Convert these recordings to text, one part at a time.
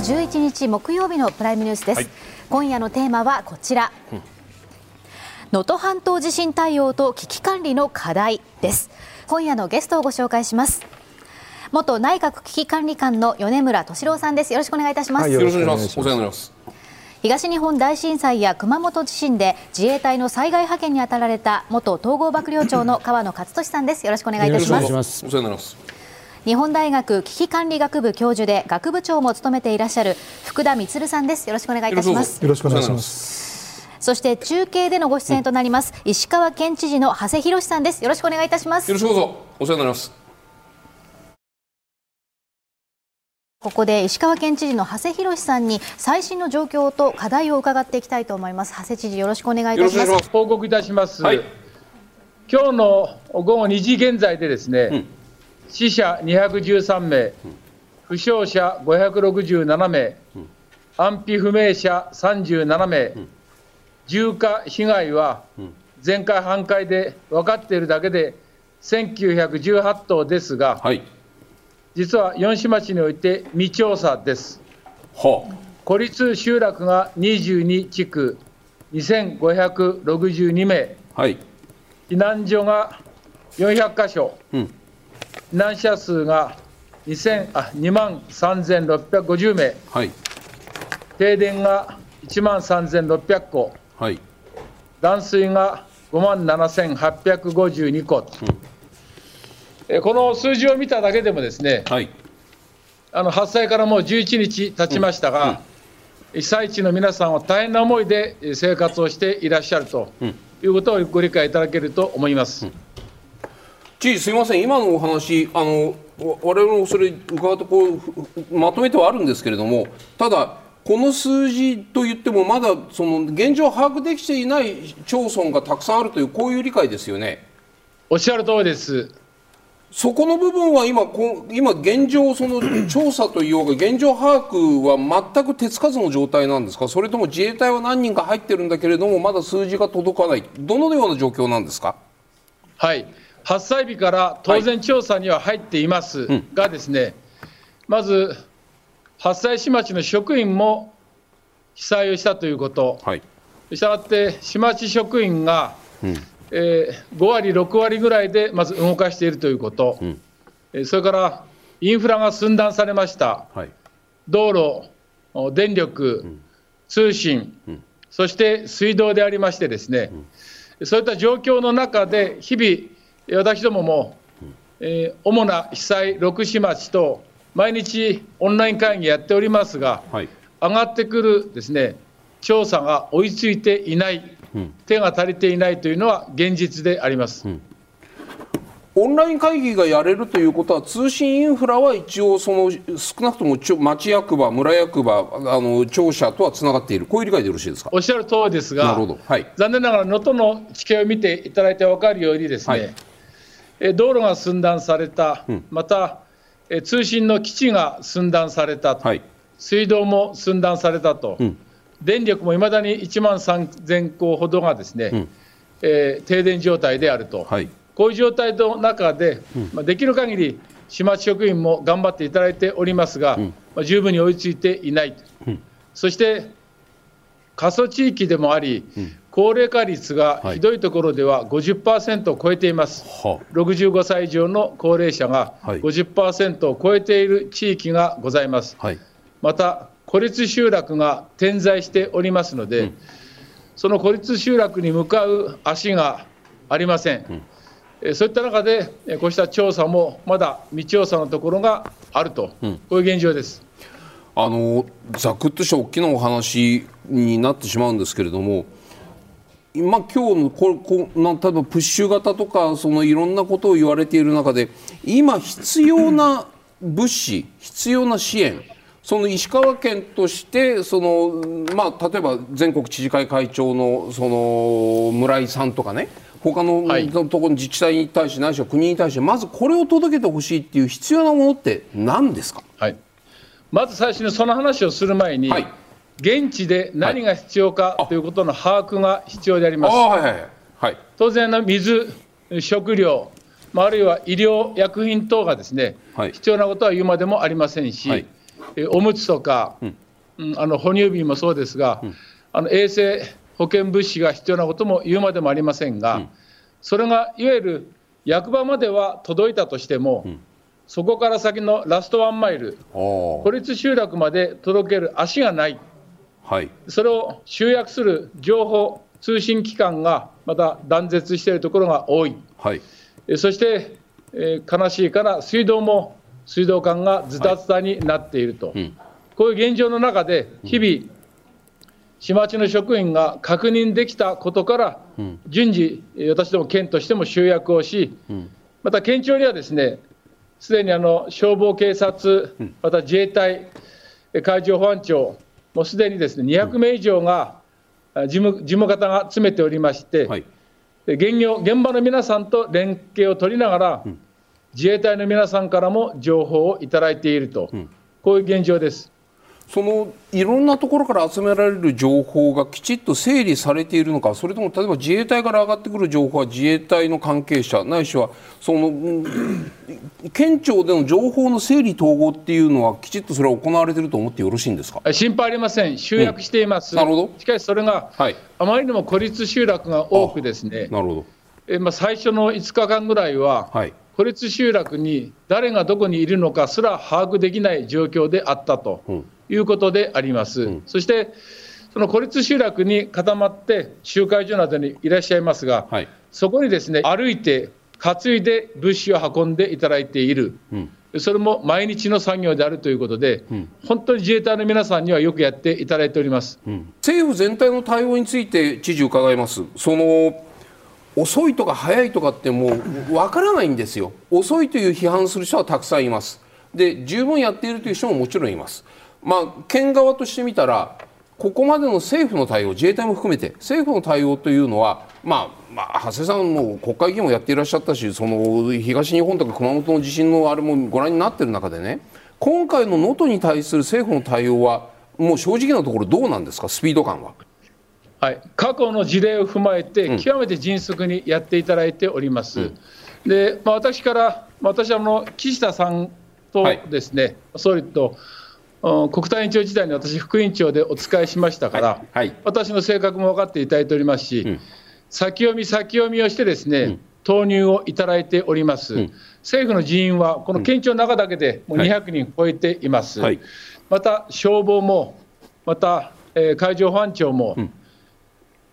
11月11日木曜日のプライムニュースです、はい、今夜のテーマはこちら。能登、半島地震対応と危機管理の課題です。今夜のゲストをご紹介します。元内閣危機管理官の米村敏郎さんです。よろしくお願いいたします、はい、よろしくお願いします。東日本大震災や熊本地震で自衛隊の災害派遣に当たられた元統合幕僚長の川野勝利さんです。よろしくお願いいたします。お世話になります日本大学危機管理学部教授で学部長も務めていらっしゃる福田充さんです。よろしくお願いいたします。よろしくお願いします。そして中継でのご出演となります、うん、石川県知事の長谷博さんです。よろしくお願いいたします。よろしくどうぞ。お世話になります。ここで石川県知事の長谷博さんに最新の状況と課題を伺っていきたいと思います。長谷知事よろしくお願いいたします。報告いたします、はい、今日の午後2時現在でですね、うん、死者213名、負傷者567名、安否不明者37名、重火被害は前回半壊で分かっているだけで1918棟ですが、はい。実は四市町において未調査です。はあ、孤立集落が22地区2562名、はい、避難所が400箇所、うん、避難者数が2あ2万3650名、はい、停電が1万3600戸、はい、断水が5万7852戸。うん。この数字を見ただけでもですね、はい、あの発災からもう11日経ちましたが、うん。うん、被災地の皆さんは大変な思いで生活をしていらっしゃるということをご理解いただけると思います。知事、すみません、今のお話、あの我々もそれ伺うとこうまとめてはあるんですけれども、ただ、この数字といっても、まだその現状把握できていない町村がたくさんあるという、こういう理解ですよね。おっしゃる通りです。そこの部分は今、今現状、その 調査といおうが、現状把握は全く手つかずの状態なんですか、それとも自衛隊は何人か入ってるんだけれども、まだ数字が届かない、どのような状況なんですか？はい発災日から当然調査には入っていますが、ですね、はいうん、まず発災市町の職員も被災をしたということ、はい、したがって市町職員が、うん。えー、5割、6割ぐらいでまず動かしているということ、うん。えそれからインフラが寸断されました、はい、道路、電力、うん、通信、うん、そして水道でありましてですね、うん、そういった状況の中で、日々、私どもも、えー、主な被災6市町と毎日オンライン会議やっておりますが、はい、上がってくるですね調査が追いついていない。手が足りていないというのは現実であります。うん。オンライン会議がやれるということは通信インフラは一応その少なくとも町役場、村役場、あの庁舎とはつながっている、こういう理解でよろしいですか？おっしゃる通りですが、はい、残念ながら能登の地形を見ていただいて分かるようにですね、はい、え道路が寸断された、うん、またえ通信の基地が寸断された、はい、水道も寸断されたと。うん。電力もいまだに1万3000戸ほどがですね、うん、えー、停電状態であると、はい、こういう状態の中で、うん、まあ、できる限り市町職員も頑張っていただいておりますが、うん、まあ、十分に追いついていない、そして過疎地域でもあり、高齢化率がひどいところでは50%を超えています、はい、65歳以上の高齢者が50%を超えている地域がございます。はい、また孤立集落が点在しておりますので、うん、その孤立集落に向かう足がありません、うん、そういった中で、こうした調査もまだ未調査のところがあると、うん、こういう現状です。あのざくっとした大きなお話になってしまうんですけれども、今今日のここな例えばプッシュ型とかそのいろんなことを言われている中で今必要な物資必要な支援その石川県としてその、まあ、例えば全国知事会会長のその村井さんとかね他のところの自治体に対してないしは国に対してまずこれを届けてほしいっていう必要なものって何ですか、はい、まず最初にその話をする前に、はい、現地で何が必要かということの把握が必要であります。はいはいはい、当然の水食料、まあ、あるいは医療薬品等がですね、必要なことは言うまでもありませんし、えおむつとか、うん、あの哺乳瓶もそうですが、あの衛生保健物資が必要なことも言うまでもありませんが、それがいわゆる役場までは届いたとしても、そこから先のラストワンマイル、孤立集落まで届ける足がない、はい、それを集約する情報、通信機関がまた断絶しているところが多い、はい、そして、えー、悲しいから水道も水道管がズタズタになっていると、はい。うん、こういう現状の中で、日々、市町の職員が確認できたことから、順次、私ども県としても集約をし、また県庁にはですね、すでにあの消防、警察、また自衛隊、海上保安庁、もうすでにですね200名以上が事務事務方が詰めておりまして、はい、現業現場の皆さんと連携を取りながら、自衛隊の皆さんからも情報をいただいていると、こういう現状です。そのいろんなところから集められる情報がきちっと整理されているのかそれとも例えば自衛隊から上がってくる情報は自衛隊の関係者ないしはその県庁での情報の整理統合っていうのはきちっとそれは行われていると思ってよろしいんですか？心配ありません。集約しています、うん、なるほど。しかしそれが、はい、あまりにも孤立集落が多くですね。なるほど。え、まあ、最初の5日間ぐらいは、はい。孤立集落に誰がどこにいるのかすら把握できない状況であったということであります。うん、そしてその孤立集落に固まって集会所などにいらっしゃいますが、はい、そこにですね歩いて担いで物資を運んでいただいている、うん、それも毎日の作業であるということで、うん、本当に自衛隊の皆さんにはよくやっていただいております、政府全体の対応について、知事、伺います。その遅いとか早いとかってもう分からないんですよ。遅いという批判する人はたくさんいます。で十分やっているという人ももちろんいますまあ県側としてみたらここまでの政府の対応自衛隊も含めて政府の対応というのはまあまあ、長谷さんも国会議員もやっていらっしゃったしその東日本とか熊本の地震のあれもご覧になっている中でね今回の能登に対する政府の対応はもう正直なところどうなんですか？スピード感は。はい、過去の事例を踏まえて、極めて迅速にやっていただいております。うん、で、まあ、私から、私はあの岸田さんとですね、はい、総理と国対委員長時代に私、副委員長でお使いしましたから、はいはい、私の性格も分かっていただいております。し、うん、先読み、先読みをしてですね、うん、投入をいただいております、うん、政府の人員はこの県庁の中だけでもう200人超えています、また消防も、また、えー、海上保安庁も、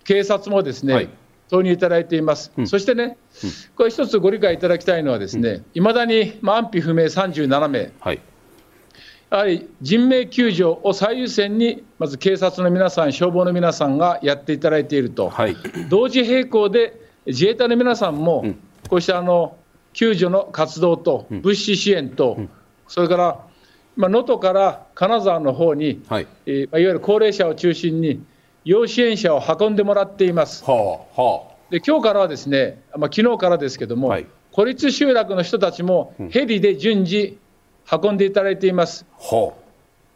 警察もですね、はい、投入いただいています、うん、そしてね、うん、これ一つご理解いただきたいのは、ですねいま、うん、だに、まあ、安否不明37名、はい、やはり人命救助を最優先に、まず警察の皆さん、消防の皆さんがやっていただいていると、はい、同時並行で自衛隊の皆さんも、こうしたあの救助の活動と、物資支援と、それから能登から金沢の方に、はい。えー、いわゆる高齢者を中心に、要支援者を運んでもらっています。はあはあ、で今日からはですね、まあ昨日からですけども、はい、孤立集落の人たちもヘリで順次運んでいただいています。はあ、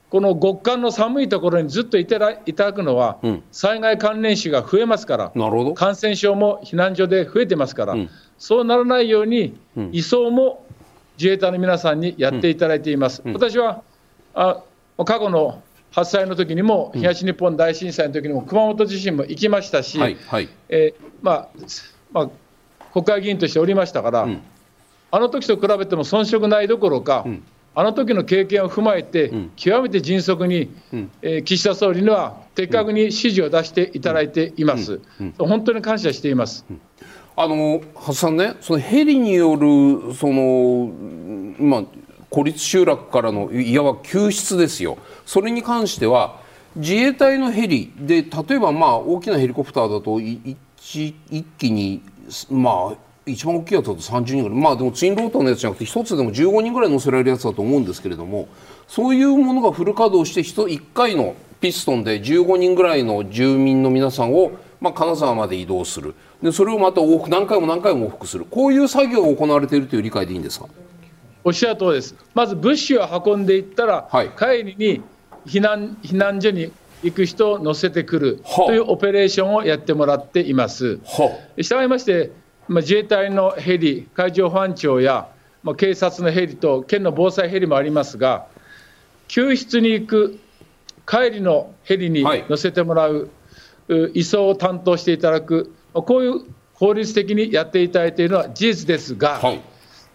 この極寒の寒いところにずっといただいただくのは、うん、災害関連死が増えますから、なるほど。感染症も避難所で増えてますから、うん、そうならないように、うん、移送も自衛隊の皆さんにやっていただいています。私はあ過去の発災の時にも、東日本大震災の時にも、熊本地震も行きましたし、はいはい、えー、まあまあ、国会議員としておりましたから、うん、あの時と比べても遜色ないどころか、うん、あの時の経験を踏まえて、うん、極めて迅速に、うん、えー、岸田総理には的確に指示を出していただいています、本当に感謝しています。あの橋さんね、そのヘリによるその、まあ、孤立集落からのいわば救出ですよ。それに関しては自衛隊のヘリで例えばまあ大きなヘリコプターだと一一気にまあ一番大きいやつだと30人ぐらい。まあでもツインローターのやつじゃなくて1つでも15人ぐらい乗せられるやつだと思うんですけれどもそういうものがフル稼働して1回のピストンで15人ぐらいの住民の皆さんを、まあ、金沢まで移動する。でそれをまた往復何回も何回も往復する。こういう作業が行われているという理解でいいんですか？おっしゃる通りです。まず物資を運んでいったら、はい、帰りに避難避難所に行く人を乗せてくるというオペレーションをやってもらっています。したがいまして、まあ、自衛隊のヘリ、海上保安庁や、まあ、警察のヘリと県の防災ヘリもありますが、救出に行く帰りのヘリに乗せてもらう、はい、移送を担当していただく、こういう法律的にやっていただいているのは事実ですが、はい、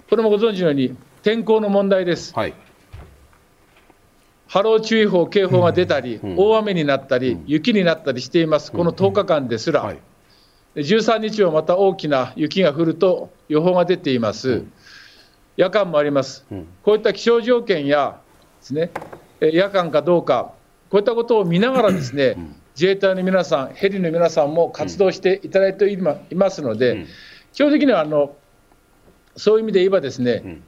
これもご存知のように、天候の問題です。はい、波浪注意報、警報が出たり、うん、大雨になったり、うん、雪になったりしています、この10日間ですら、はい、13日はまた大きな雪が降ると予報が出ています、うん、夜間もあります、こういった気象条件やです、ね、夜間かどうか、こういったことを見ながらですね、自衛隊の皆さん、ヘリの皆さんも活動していただいていますので、基本的にはあのそういう意味で言えばですね、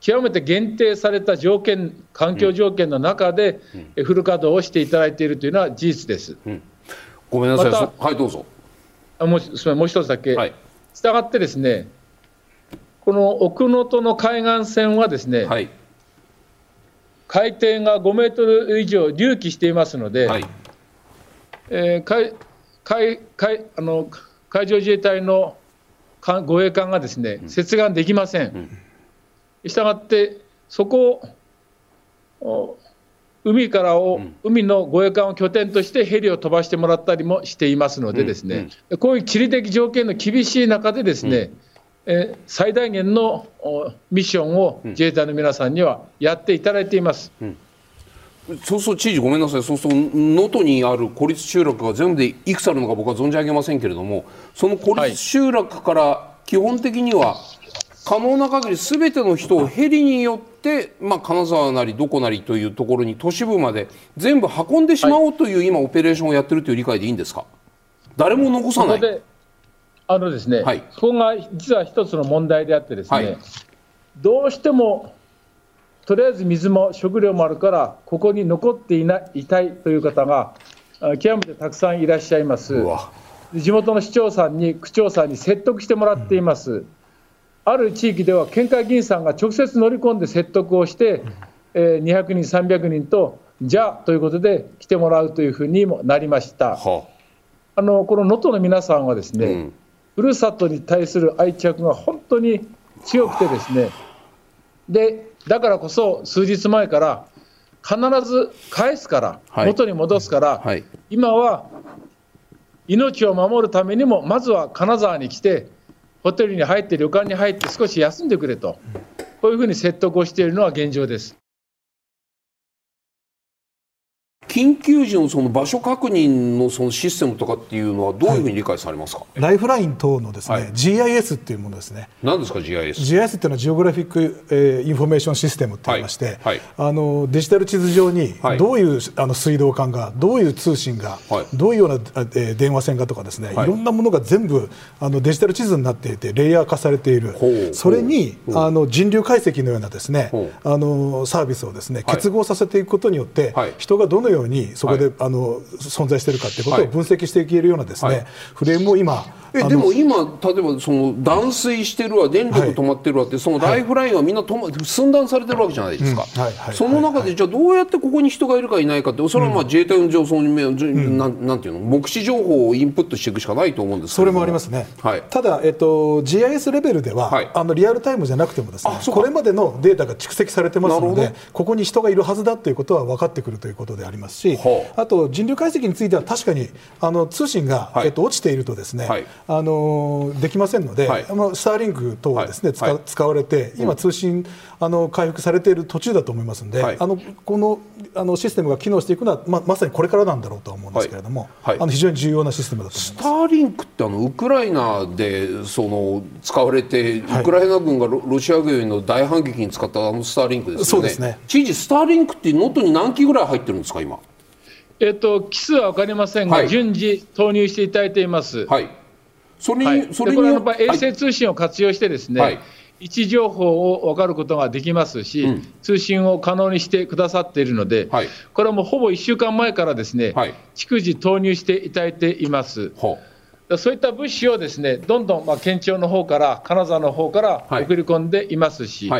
極めて限定された条件、環境条件の中で、フル稼働をしていただいているというのは事実です。ごめんなさい、ま、はい、どうぞ。あもうすみません、もう一つだけ。はい、したがってですね、この奥能登の海岸線はですね、はい、海底が5メートル以上隆起していますので、はい、えー、海海海あの海上自衛隊の護衛艦がですね、接岸できません。したがって、そこを海からを、海の護衛艦を拠点としてヘリを飛ばしてもらったりもしていますので、ですね、こういう地理的条件の厳しい中で、ですね、え最大限のミッションを自衛隊の皆さんにはやっていただいています。うん。そうそう知事ごめんなさい。そうすると能登にある孤立集落が全部でいくつあるのか僕は存じ上げませんけれどもその孤立集落から基本的には可能な限りすべての人をヘリによって、まあ、金沢なりどこなりというところに都市部まで全部運んでしまおうという、今オペレーションをやってるという理解でいいんですか？誰も残さない。あのですね、はい、そこが実は一つの問題であってですね、はい、どうしてもとりあえず水も食料もあるから、ここに残っていないたいという方が、極めてたくさんいらっしゃいます。地元の市長さんに、区長さんに説得してもらっています。ある地域では県会議員さんが直接乗り込んで説得をして、えー、200人、300人と、じゃあということで来てもらうというふうにもなりました。あのこの能登の皆さんはですね、うん、ふるさとに対する愛着が本当に強くてですね、でだからこそ数日前から必ず返すから、はい、元に戻すから、はい、今は命を守るためにもまずは金沢に来てホテルに入って旅館に入って少し休んでくれとこういうふうに説得をしているのは現状です。緊急時のその場所確認のそのシステムとかっていうのはどういうふうに理解されますか、はい、ライフライン等のですね、はい、GIS っていうものですね。何ですか GIS? GIS っていうのは Geographic、えー、 Information System って言いまして、はい、あのデジタル地図上にどういう、あの水道管がどういう通信が、どういうような、えー、電話線がとかですね、い、ろんなものが全部あのデジタル地図になっていてレイヤー化されている。それにあの人流解析のようなですねあのサービスをですね結合させていくことによって、人がどのようにそこで、あの存在しているかということを分析していけるようなですね、フレームを今えでも今、例えばその断水してるわ、電力止まってるわって、そのライフラインはみんなと、ま、寸断されてるわけじゃないですか、その中で、じゃあどうやってここに人がいるかいないかって、それはまあ自衛隊の上層に、うん、なんなんていうの、目視情報をインプットしていくしかないと思うんですそれもありますね、はい、ただ、えっと、GIS レベルでは、はい、あのリアルタイムじゃなくてもですね、これまでのデータが蓄積されてますので、ここに人がいるはずだということは分かってくるということでありますし、あと人流解析については、確かにあの通信が、はい、えっと、落ちているとですね、あのできませんので、はい、あのスターリンク等がですね、はい、使われて、今、通信あの回復されている途中だと思いますので、はい、あのこのあのシステムが機能していくのは、ままさにこれからなんだろうと思うんですけれども、あの非常に重要なシステムだとスターリンクってあのウクライナでその使われて、ウクライナ軍がロロシア軍の大反撃に使ったあのスターリンクですよね。そうですね。知事、スターリンクって能登に何機ぐらい入ってるんですか、今？えっと、機数は分かりませんが、順次投入していただいています。はい。それに、はい、それこれは衛星通信を活用してですね、はい、位置情報を分かることができますし、うん、通信を可能にしてくださっているので、はい、これはもうほぼ1週間前からですね、逐次投入していただいています。そういった物資をですねどんどんまあ県庁の方から、金沢の方から送り込んでいますし、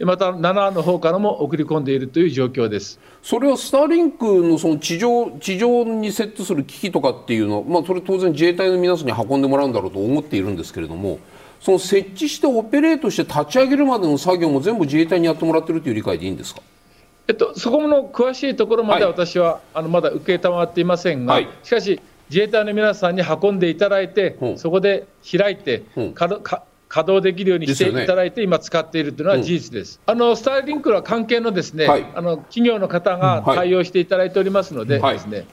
また7の方からも送り込んでいるという状況です。それはスターリンクのその地上地上に設置する機器とかっていうのは、まあ、それ当然自衛隊の皆さんに運んでもらうんだろうと思っているんですけれどもその設置してオペレートして立ち上げるまでの作業も全部自衛隊にやってもらってるという理解でいいんですか？えっと、そこの詳しいところまで私は、はい、あのまだ受けたまっていませんが、はい、しかし、自衛隊の皆さんに運んでいただいて、う。ん、そこで開いて、う。ん、稼働できるようにしていただいて、ね、今、使っているというのは事実です。うん、あのスターリンクは関係のですね、はい、あの企業の方が対応していただいておりますので、ですね、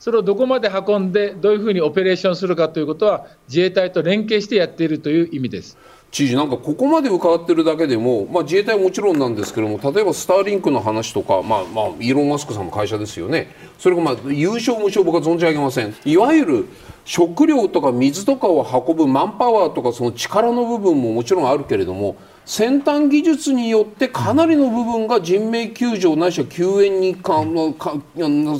それをどこまで運んで、どういうふうにオペレーションするかということは、自衛隊と連携してやっているという意味です。知事、なんかここまで伺ってるだけでも、まあ、自衛隊はもちろんなんですけども、例えばスターリンクの話とか、まあまあ、イーロン・マスクさんの会社ですよね、それがまあ優勝、無償、僕は存じ上げません、いわゆる食料とか水とかを運ぶマンパワーとか、その力の部分ももちろんあるけれども、先端技術によってかなりの部分が人命救助ないしは救援に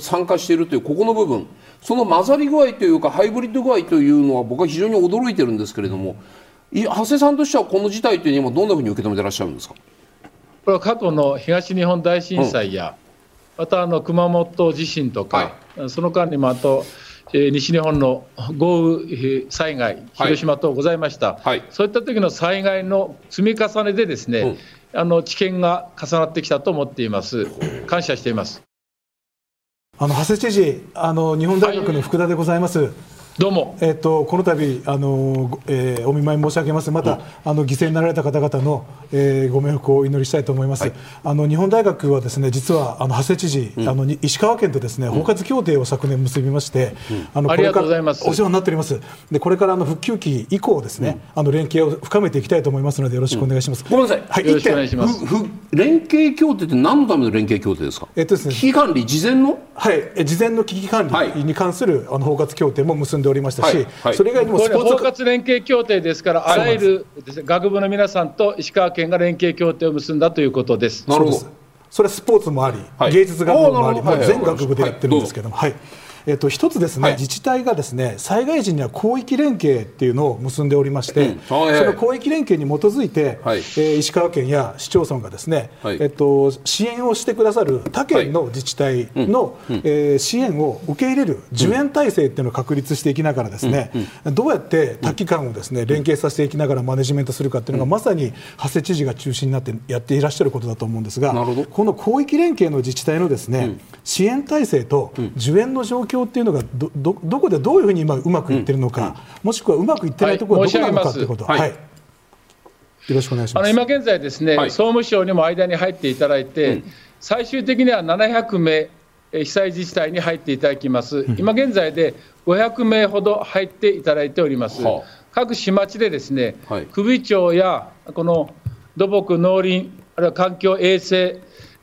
参加しているというここの部分。その混ざり具合というかハイブリッド具合というのは僕は非常に驚いてるんですけれども。長谷さんとしてはこの事態というのはどんなふうに受け止めていらっしゃるんですか？これは過去の東日本大震災や、うん、またあの熊本地震とか、はい、その間にもあと、えー、西日本の豪雨災害、広島等ございました、はい、そういった時の災害の積み重ねで、ですね、うん、あの知見が重なってきたと思っています、感謝しています。あの長谷知事あの、日本大学の福田でございます。はいどうも、えーと、この度あの、えー、お見舞い申し上げます、また、うん、あの犠牲になられた方々の、えー、ご冥福をお祈りしたいと思います、はい、あの日本大学はですね実はあの長谷知事、うん、あの石川県とですね包括協定を昨年結びまして、うん、あのこれからお世話になっております、でこれからあの復旧期以降ですね、あの連携を深めていきたいと思いますので、よろしくお願いします。ごめんなさい、はい、よろしくお願いします。連携協定って何のための連携協定ですか？えっとですね、危機管理事前の？はい、事前の危機管理に関する、はい、あの包括協定も結んでおりましたし。はいはい、それ以外にもスポーツ包括連携協定ですから、あらゆる学部の皆さんと石川県が連携協定を結んだということです。なるほど。それはスポーツもあり、はい、芸術学部もあり、もう全学部でやってるんですけども、はい、えっと、一つですね、はい、自治体がですね災害時には広域連携っていうのを結んでおりまして、うん、その広域連携に基づいて、はい、えー、石川県や市町村がですね、はい、えっと、支援をしてくださる他県の自治体の、はい、えー、支援を受け入れる受援体制っていうのを確立していきながらですね、うん、どうやって多機関をですね連携させていきながらマネジメントするかっていうのが、まさに長谷知事が中心になってやっていらっしゃることだと思うんですがこの広域連携の自治体のですね、支援体制と受援の状況っていうのがどどどこでどういうふうに今うまくいってるのか、うん、もしくはうまくいってないところはどこなのかということ、はい、はい、よろしくお願いします。あの今現在ですね、はい、総務省にも間に入っていただいて、うん、最終的には700名被災自治体に入っていただきます、うん、今現在で500名ほど入っていただいております、はあ、各市町でですね、はい、首長やこの土木、農林、あるいは環境衛生、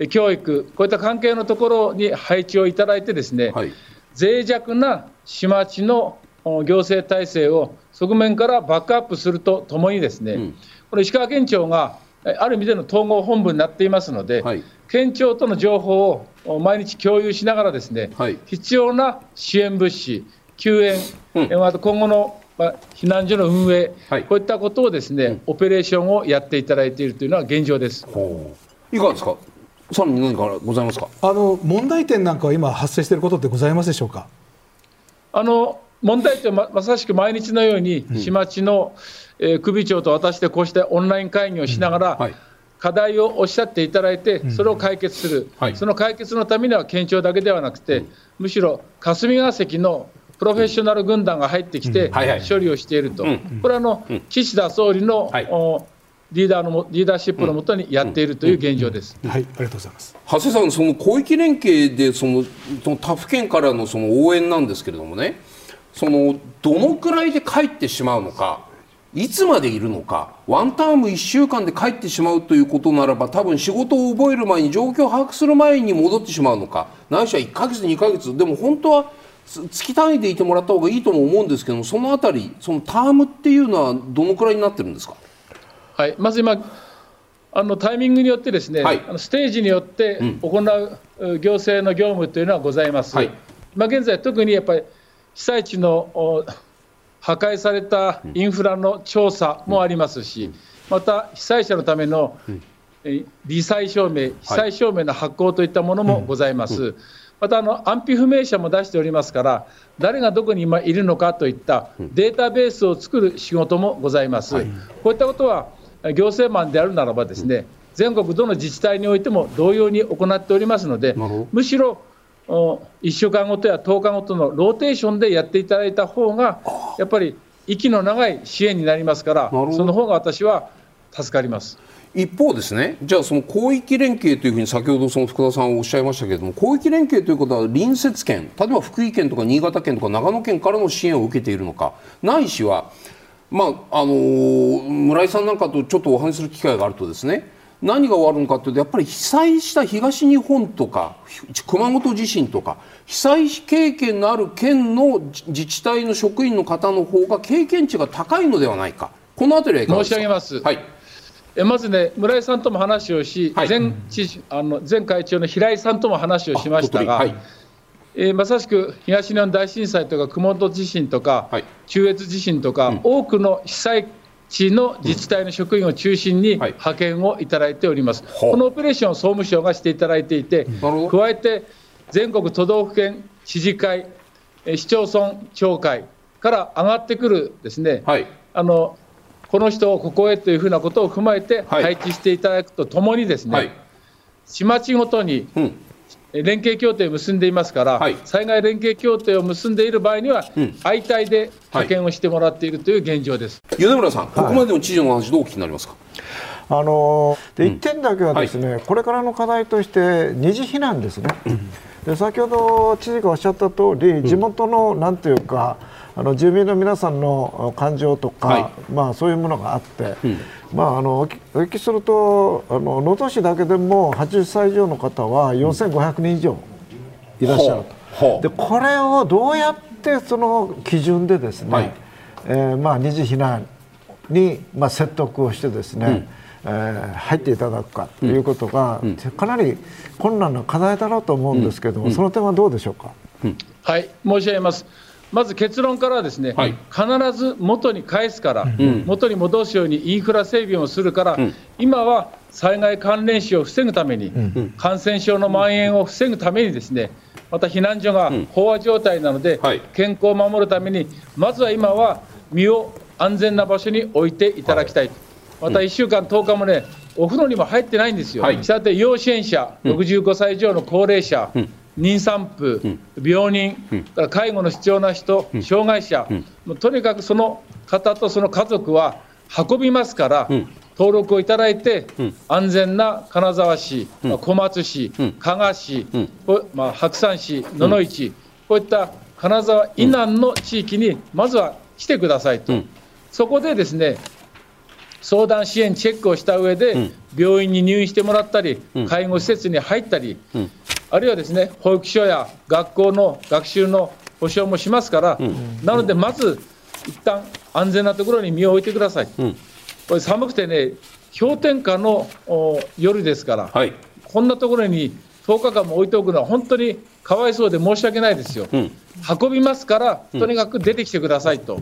教育、こういった関係のところに配置をいただいて、ですね、はい、脆弱な市町の行政体制を側面からバックアップするとともに、ですね、うん、この石川県庁がある意味での統合本部になっていますので、はい、県庁との情報を毎日共有しながら、ですね、はい、必要な支援物資、救援、うん、また今後の避難所の運営、はい、こういったことをですね、うん、オペレーションをやっていただいているというのは現状です。いかがですか？さらに何かございますか？あの問題点なんかは今、発生していることってございますでしょうか？あの問題点ま、まさしく毎日のように、市町の、えー、首長と私でこうしてオンライン会議をしながら、うん。はい、課題をおっしゃっていただいて、それを解決する、うんはい、その解決のためには県庁だけではなくて、うん、むしろ霞が関のプロフェッショナル軍団が入ってきて、処理をしていると、これはあの、岸田総理の、はいリーダーのリーダーシップのもとにやっているという現状です。はい、ありがとうございます。長谷さん、その広域連携でそのその他府県からのその応援なんですけれどもね、そのどのくらいで帰ってしまうのか。いつまでいるのか、ワンターム1週間で帰ってしまうということならば、多分仕事を覚える前に、状況を把握する前に戻ってしまうのか、ないしは1か月、2か月、でも本当は月単位でいてもらった方がいいとも思うんですけども、そのあたり、そのタームっていうのは、どのくらいになってるんですか？はい、まず今、あのタイミングによってですね、はい、あのステージによって行う行政の業務というのはございます。はい、今現在、特にやっぱり被災地の破壊されたインフラの調査もありますし、また被災者のための罹災証明、被災証明の発行といったものもございます。またあの安否不明者も出しておりますから、誰がどこに今いるのかといったデータベースを作る仕事もございます。こういったことは行政マンであるならばですね、全国どの自治体においても同様に行っておりますので、むしろ1週間ごとや10日ごとのローテーションでやっていただいた方が、やっぱり息の長い支援になりますから、その方が私は助かります。一方ですね、じゃあその広域連携というふうに先ほどその福田さんおっしゃいましたけれども、広域連携ということは隣接県、例えば福井県とか新潟県とか長野県からの支援を受けているのか、ないしは、まああのー、村井さんなんかとちょっとお話しする機会があるとですね、何が終わるのかというとやっぱり被災した東日本とか熊本地震とか被災経験のある県の自治体の職員の方の方が経験値が高いのではないか。この辺りはいかがですか？申し上げます、はい、えまずね村井さんとも話をし、はい、前知あの前会長の平井さんとも話をしましたが、はい、えー、まさしく東日本大震災とか熊本地震とか、はい、中越地震とか、うん、多くの被災地の自治体の職員を中心に派遣をいただいております、はい、このオペレーションを総務省がしていただいていて、加えて全国都道府県知事会、市町村町会から上がってくるですね、はい、あのこの人をここへというふうなことを踏まえて配置していただくとともにですね、はい、市町ごとに、うん連携協定を結んでいますから、はい、災害連携協定を結んでいる場合には、うん、相対で派遣をしてもらっているという現状です、米村さん、ここまでの知事の話、どうお聞きになりますか？あので1点だけはですね、うんはい、これからの課題として二次避難ですね、で先ほど知事がおっしゃった通り地元のなんていうか、あの住民の皆さんの感情とか、はい、まあ、そういうものがあって、うん、まあ、あのお聞きするとあの能登市だけでも80歳以上の方は4500人以上いらっしゃると、でこれをどうやってその基準でですね、はい、えー、まあ、二次避難に、まあ、説得をしてですね、うん。えー、入っていただくかということが、うん、かなり困難な課題だろうと思うんですけども、うん、その点はどうでしょうか？はい申し上げます。まず結論からですね、はい、必ず元に返すから、うん、元に戻すようにインフラ整備をするから、うん、今は災害関連死を防ぐために、うん、感染症の蔓延を防ぐためにですねまた避難所が飽和状態なので、はい、健康を守るためにまずは今は身を安全な場所に置いていただきたい、はい、また1週間、10日もねお風呂にも入ってないんですよ、はい、したがって要支援者、65歳以上の高齢者、妊産婦、病人、介護の必要な人、障害者、もうとにかくその方とその家族は運びますから、登録をいただいて、安全な金沢市、小松市、加賀市、まあ、白山市、野々市、こういった金沢以南の地域にまずは来てくださいと、そこでですね相談支援チェックをした上で、病院に入院してもらったり、介護施設に入ったり、あるいはですね保育所や学校の学習の保障もしますから、うん、なのでまず一旦安全なところに身を置いてください、うん、これ寒くてね氷点下の夜ですから、はい、こんなところに10日間も置いておくのは本当にかわいそうで申し訳ないですよ、うん、運びますからとにかく出てきてくださいと、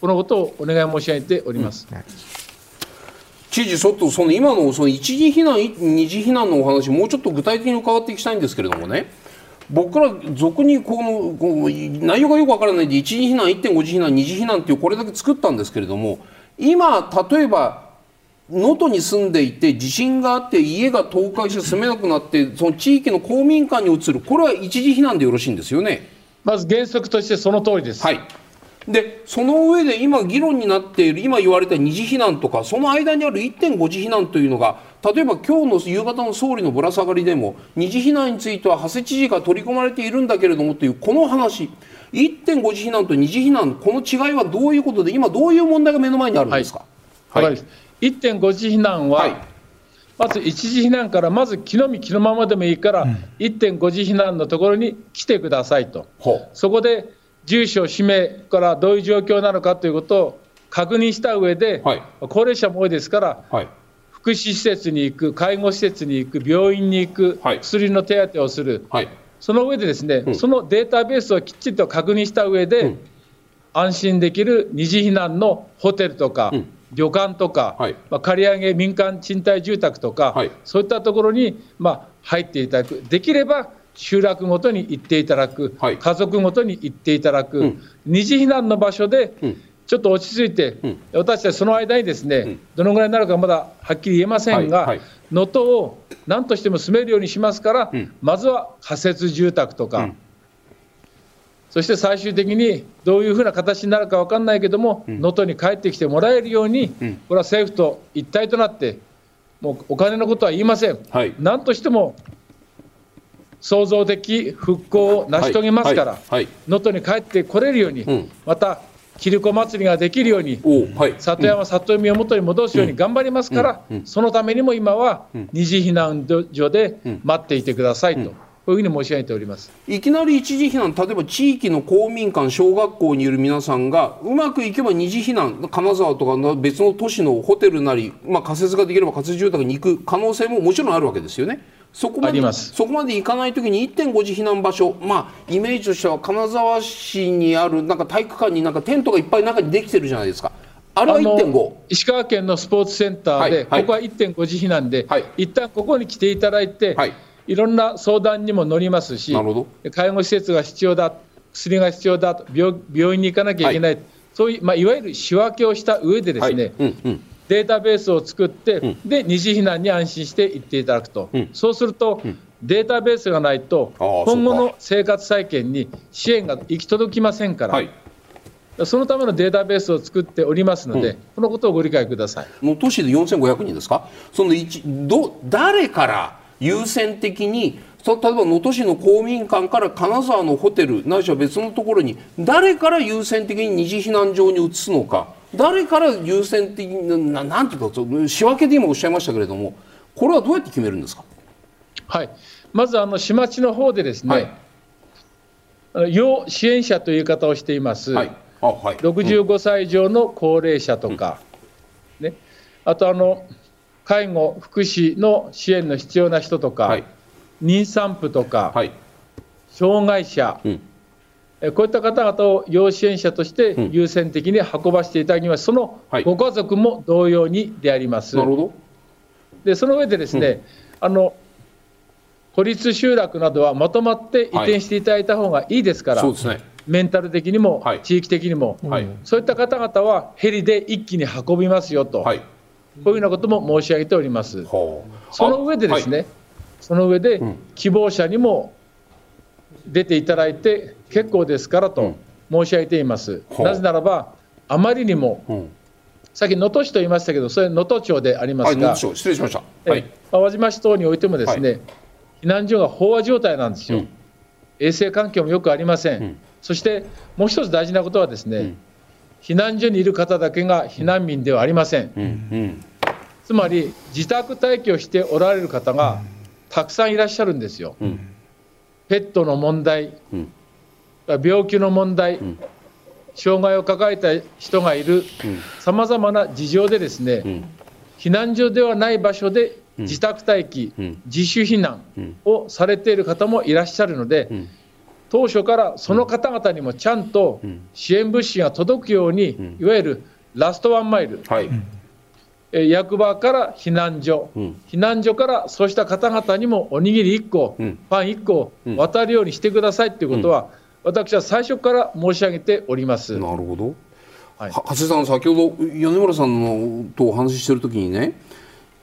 このことをお願い申し上げております。知事、ちょっとその今のその一時避難、二次避難のお話、もうちょっと具体的に伺っていきたいんですけれどもね、僕ら、俗にこのこの内容がよくわからないで、一時避難、1.5次避難、二次避難っていう、これだけ作ったんですけれども、今、例えば、能登に住んでいて、地震があって、家が倒壊して住めなくなって、その地域の公民館に移る、これは一時避難でよろしいんですよね。まず原則としてその通りです。はいでその上で今議論になっている今言われた二次避難とかその間にある1.5次避難というのが例えば今日の夕方の総理のぶら下がりでも二次避難については長谷知事が取り込まれているんだけれどもというこの話1.5次避難と二次避難この違いはどういうことで今どういう問題が目の前にあるんですか、はい、はい、1.5次避難は、はい。まず一時避難からまず気の身気のままでもいいから、うん、1.5次避難のところに来てくださいと、そこで住所、氏名からどういう状況なのかということを確認した上で、はい、高齢者も多いですから、はい、福祉施設に行く、介護施設に行く、病院に行く、はい、薬の手当をする、その上でですね、うん、そのデータベースをきっちりと確認した上で、うん、安心できる二次避難のホテルとか、うん、旅館とか、まあ、借り上げ民間賃貸住宅とか、そういったところに、まあ、入っていただく、できれば集落ごとに行っていただく、はい、家族ごとに行っていただく、うん、二次避難の場所で、うん、ちょっと落ち着いて、うん、私たちその間にですね、うん、どのぐらいになるかまだはっきり言えませんが、能、は、登、い、を何としても住めるようにしますから、うん、まずは仮設住宅とか、そして最終的にどういうふうな形になるか分かんないけども、能登、に帰ってきてもらえるように、これは政府と一体となって、もうお金のことは言いません、はい、何としても創造的復興を成し遂げますから、能登、に帰ってこれるように、またキ子祭りができるように、はい、里山、里海を元に戻すように頑張りますから、そのためにも今は二次避難所で待っていてくださいと。こういうふうに申し上げております。いきなり一時避難、例えば地域の公民館、小学校にいる皆さんが、うまくいけば二次避難、金沢とか別の都市のホテルなり、まあ、仮設ができれば仮設住宅に行く可能性ももちろんあるわけですよね。そこまでそこまで行かないときに1.5次避難場所、まあ、イメージとしては金沢市にあるなんか体育館になんかテントがいっぱい中にできてるじゃないですか。あれは1.5石川県のスポーツセンターで、はいはい、ここは1.5次避難で、はい、一旦ここに来ていただいて、はい、いろんな相談にも乗りますし、介護施設が必要だ、薬が必要だ病、病院に行かなきゃいけない、はい、そういう、まあ、いわゆる仕分けをした上でですね、うんうんデータベースを作って、うん、で二次避難に安心して行っていただくと、うん、そうすると、うん、データベースがないと、今後の生活再建に支援が行き届きませんから。はい。そのためのデータベースを作っておりますので、このことをご理解ください。もう都市で4500人ですか？その一ど誰から優先的に例えば能登市の公民館から金沢のホテルないしは別のところに誰から優先的に二次避難所に移すのか誰から優先的にななんていうか仕分けで今おっしゃいましたけれどもこれはどうやって決めるんですか、はい、まずあの市町の方でですね、はい、要支援者という言い方をしています、はい。あはい、65歳以上の高齢者とか、うん、ね、あとあの介護、福祉の支援の必要な人とか、はい、妊産婦とか、はい、障害者、うんこういった方々を要支援者として優先的に運ばせていただきます、そのご家族も同様にであります。なるほど。でその上でですね、うん、あの孤立集落などはまとまって移転していただいた方がいいですから、はいね、メンタル的にも、はい、地域的にも、はい、そういった方々はヘリで一気に運びますよと、こういうようなことも申し上げております。その上でですね、その上で希望者にも出ていただいて結構ですからと申し上げています。う。ん、なぜならば、あまりにも、うん、さっき能登市と言いましたけど、それ能登町でありますが、はい、失礼しました、はい、淡路町等においてもですね、はい、避難所が飽和状態なんですよ、うん、衛生環境もよくありません、そしてもう一つ大事なことはですね、避難所にいる方だけが避難民ではありません。つまり自宅待機をしておられる方がたくさんいらっしゃるんですよ。ペットの問題、うん、病気の問題、うん、障害を抱えた人がいるさまざまな事情でですね、避難所ではない場所で自宅待機、自主避難をされている方もいらっしゃるので、当初からその方々にもちゃんと支援物資が届くように、いわゆるラストワンマイル、はい、役場から避難所、うん、避難所からそうした方々にもおにぎり1個、うん、パン1個渡るようにしてくださいということは、私は最初から申し上げております。なるほど、はい、長谷さん、先ほど米村さんのとお話ししているときにね、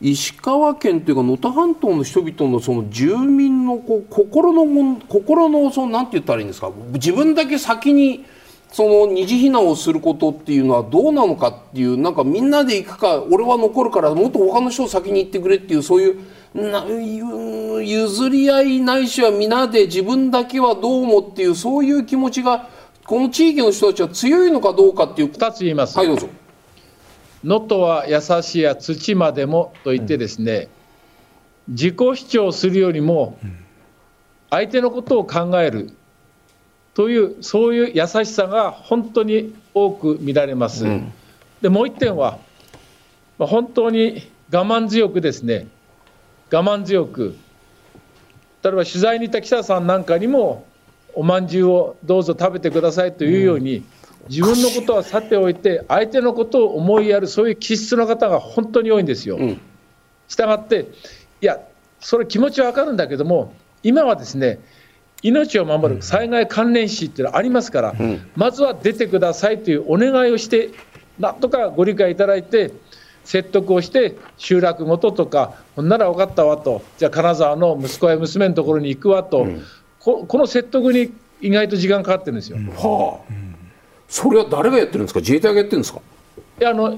石川県というか能登半島の人々のその住民のこう心の心のそのなんて言ったらいいんですか自分だけ先にその二次避難をすることっていうのはどうなのかっていうなんかみんなで行くか俺は残るからもっと他の人を先に行ってくれっていうそういうな譲り合いないしは皆で自分だけはどうもっていうそういう気持ちがこの地域の人たちは強いのかどうかっていう。2つ言います。はいどうぞ。能登は優しいや土までもと言ってですね、うん、自己主張するよりも相手のことを考えるというそういう優しさが本当に多く見られます。うん、でもう一点は、まあ、本当に我慢強くですね我慢強く例えば取材に行った記者さんなんかにもおまんじゅうをどうぞ食べてくださいというように、うん、自分のことはさておいて相手のことを思いやるそういう気質の方が本当に多いんですよ。うん、したがっていやそれ気持ちは分かるんだけども今はですね命を守る災害関連死っていうのはありますから、うん、まずは出てくださいというお願いをして、なんとかご理解いただいて、説得をして、集落ごととか、ほんなら分かったわと、じゃあ、金沢の息子や娘のところに行くわと、うん、ここの説得に意外と時間かかってるんですよ。はあ、それは誰がやってるんですか、自衛隊がやってるんですか？いやあの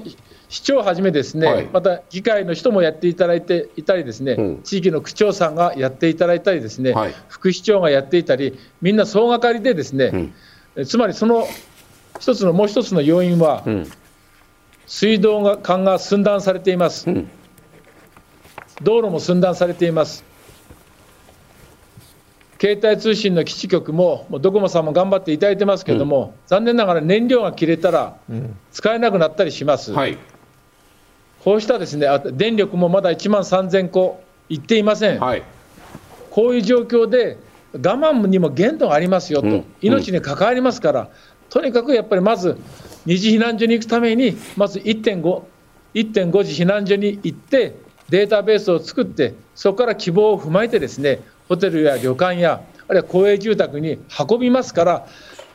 市長はじめですね、はい、また議会の人もやっていただいていたりですね、うん、地域の区長さんがやっていただいたりですね、はい、副市長がやっていたり、みんな総がかりでですね、うん、つまりその一つのもう一つの要因は、うん、水道管が寸断されています、道路も寸断されています。携帯通信の基地局も、もドコモさんも頑張っていただいてますけれども、残念ながら燃料が切れたら、使えなくなったりします。はいこうしたですね電力もまだ1万3000個いっていません、はい、こういう状況で我慢にも限度がありますよと、うん、命に関わりますから、とにかくやっぱりまず、二次避難所に行くために、まず1.5、1.5次避難所に行って、データベースを作って、そこから希望を踏まえて、ですねホテルや旅館や、あるいは公営住宅に運びますから、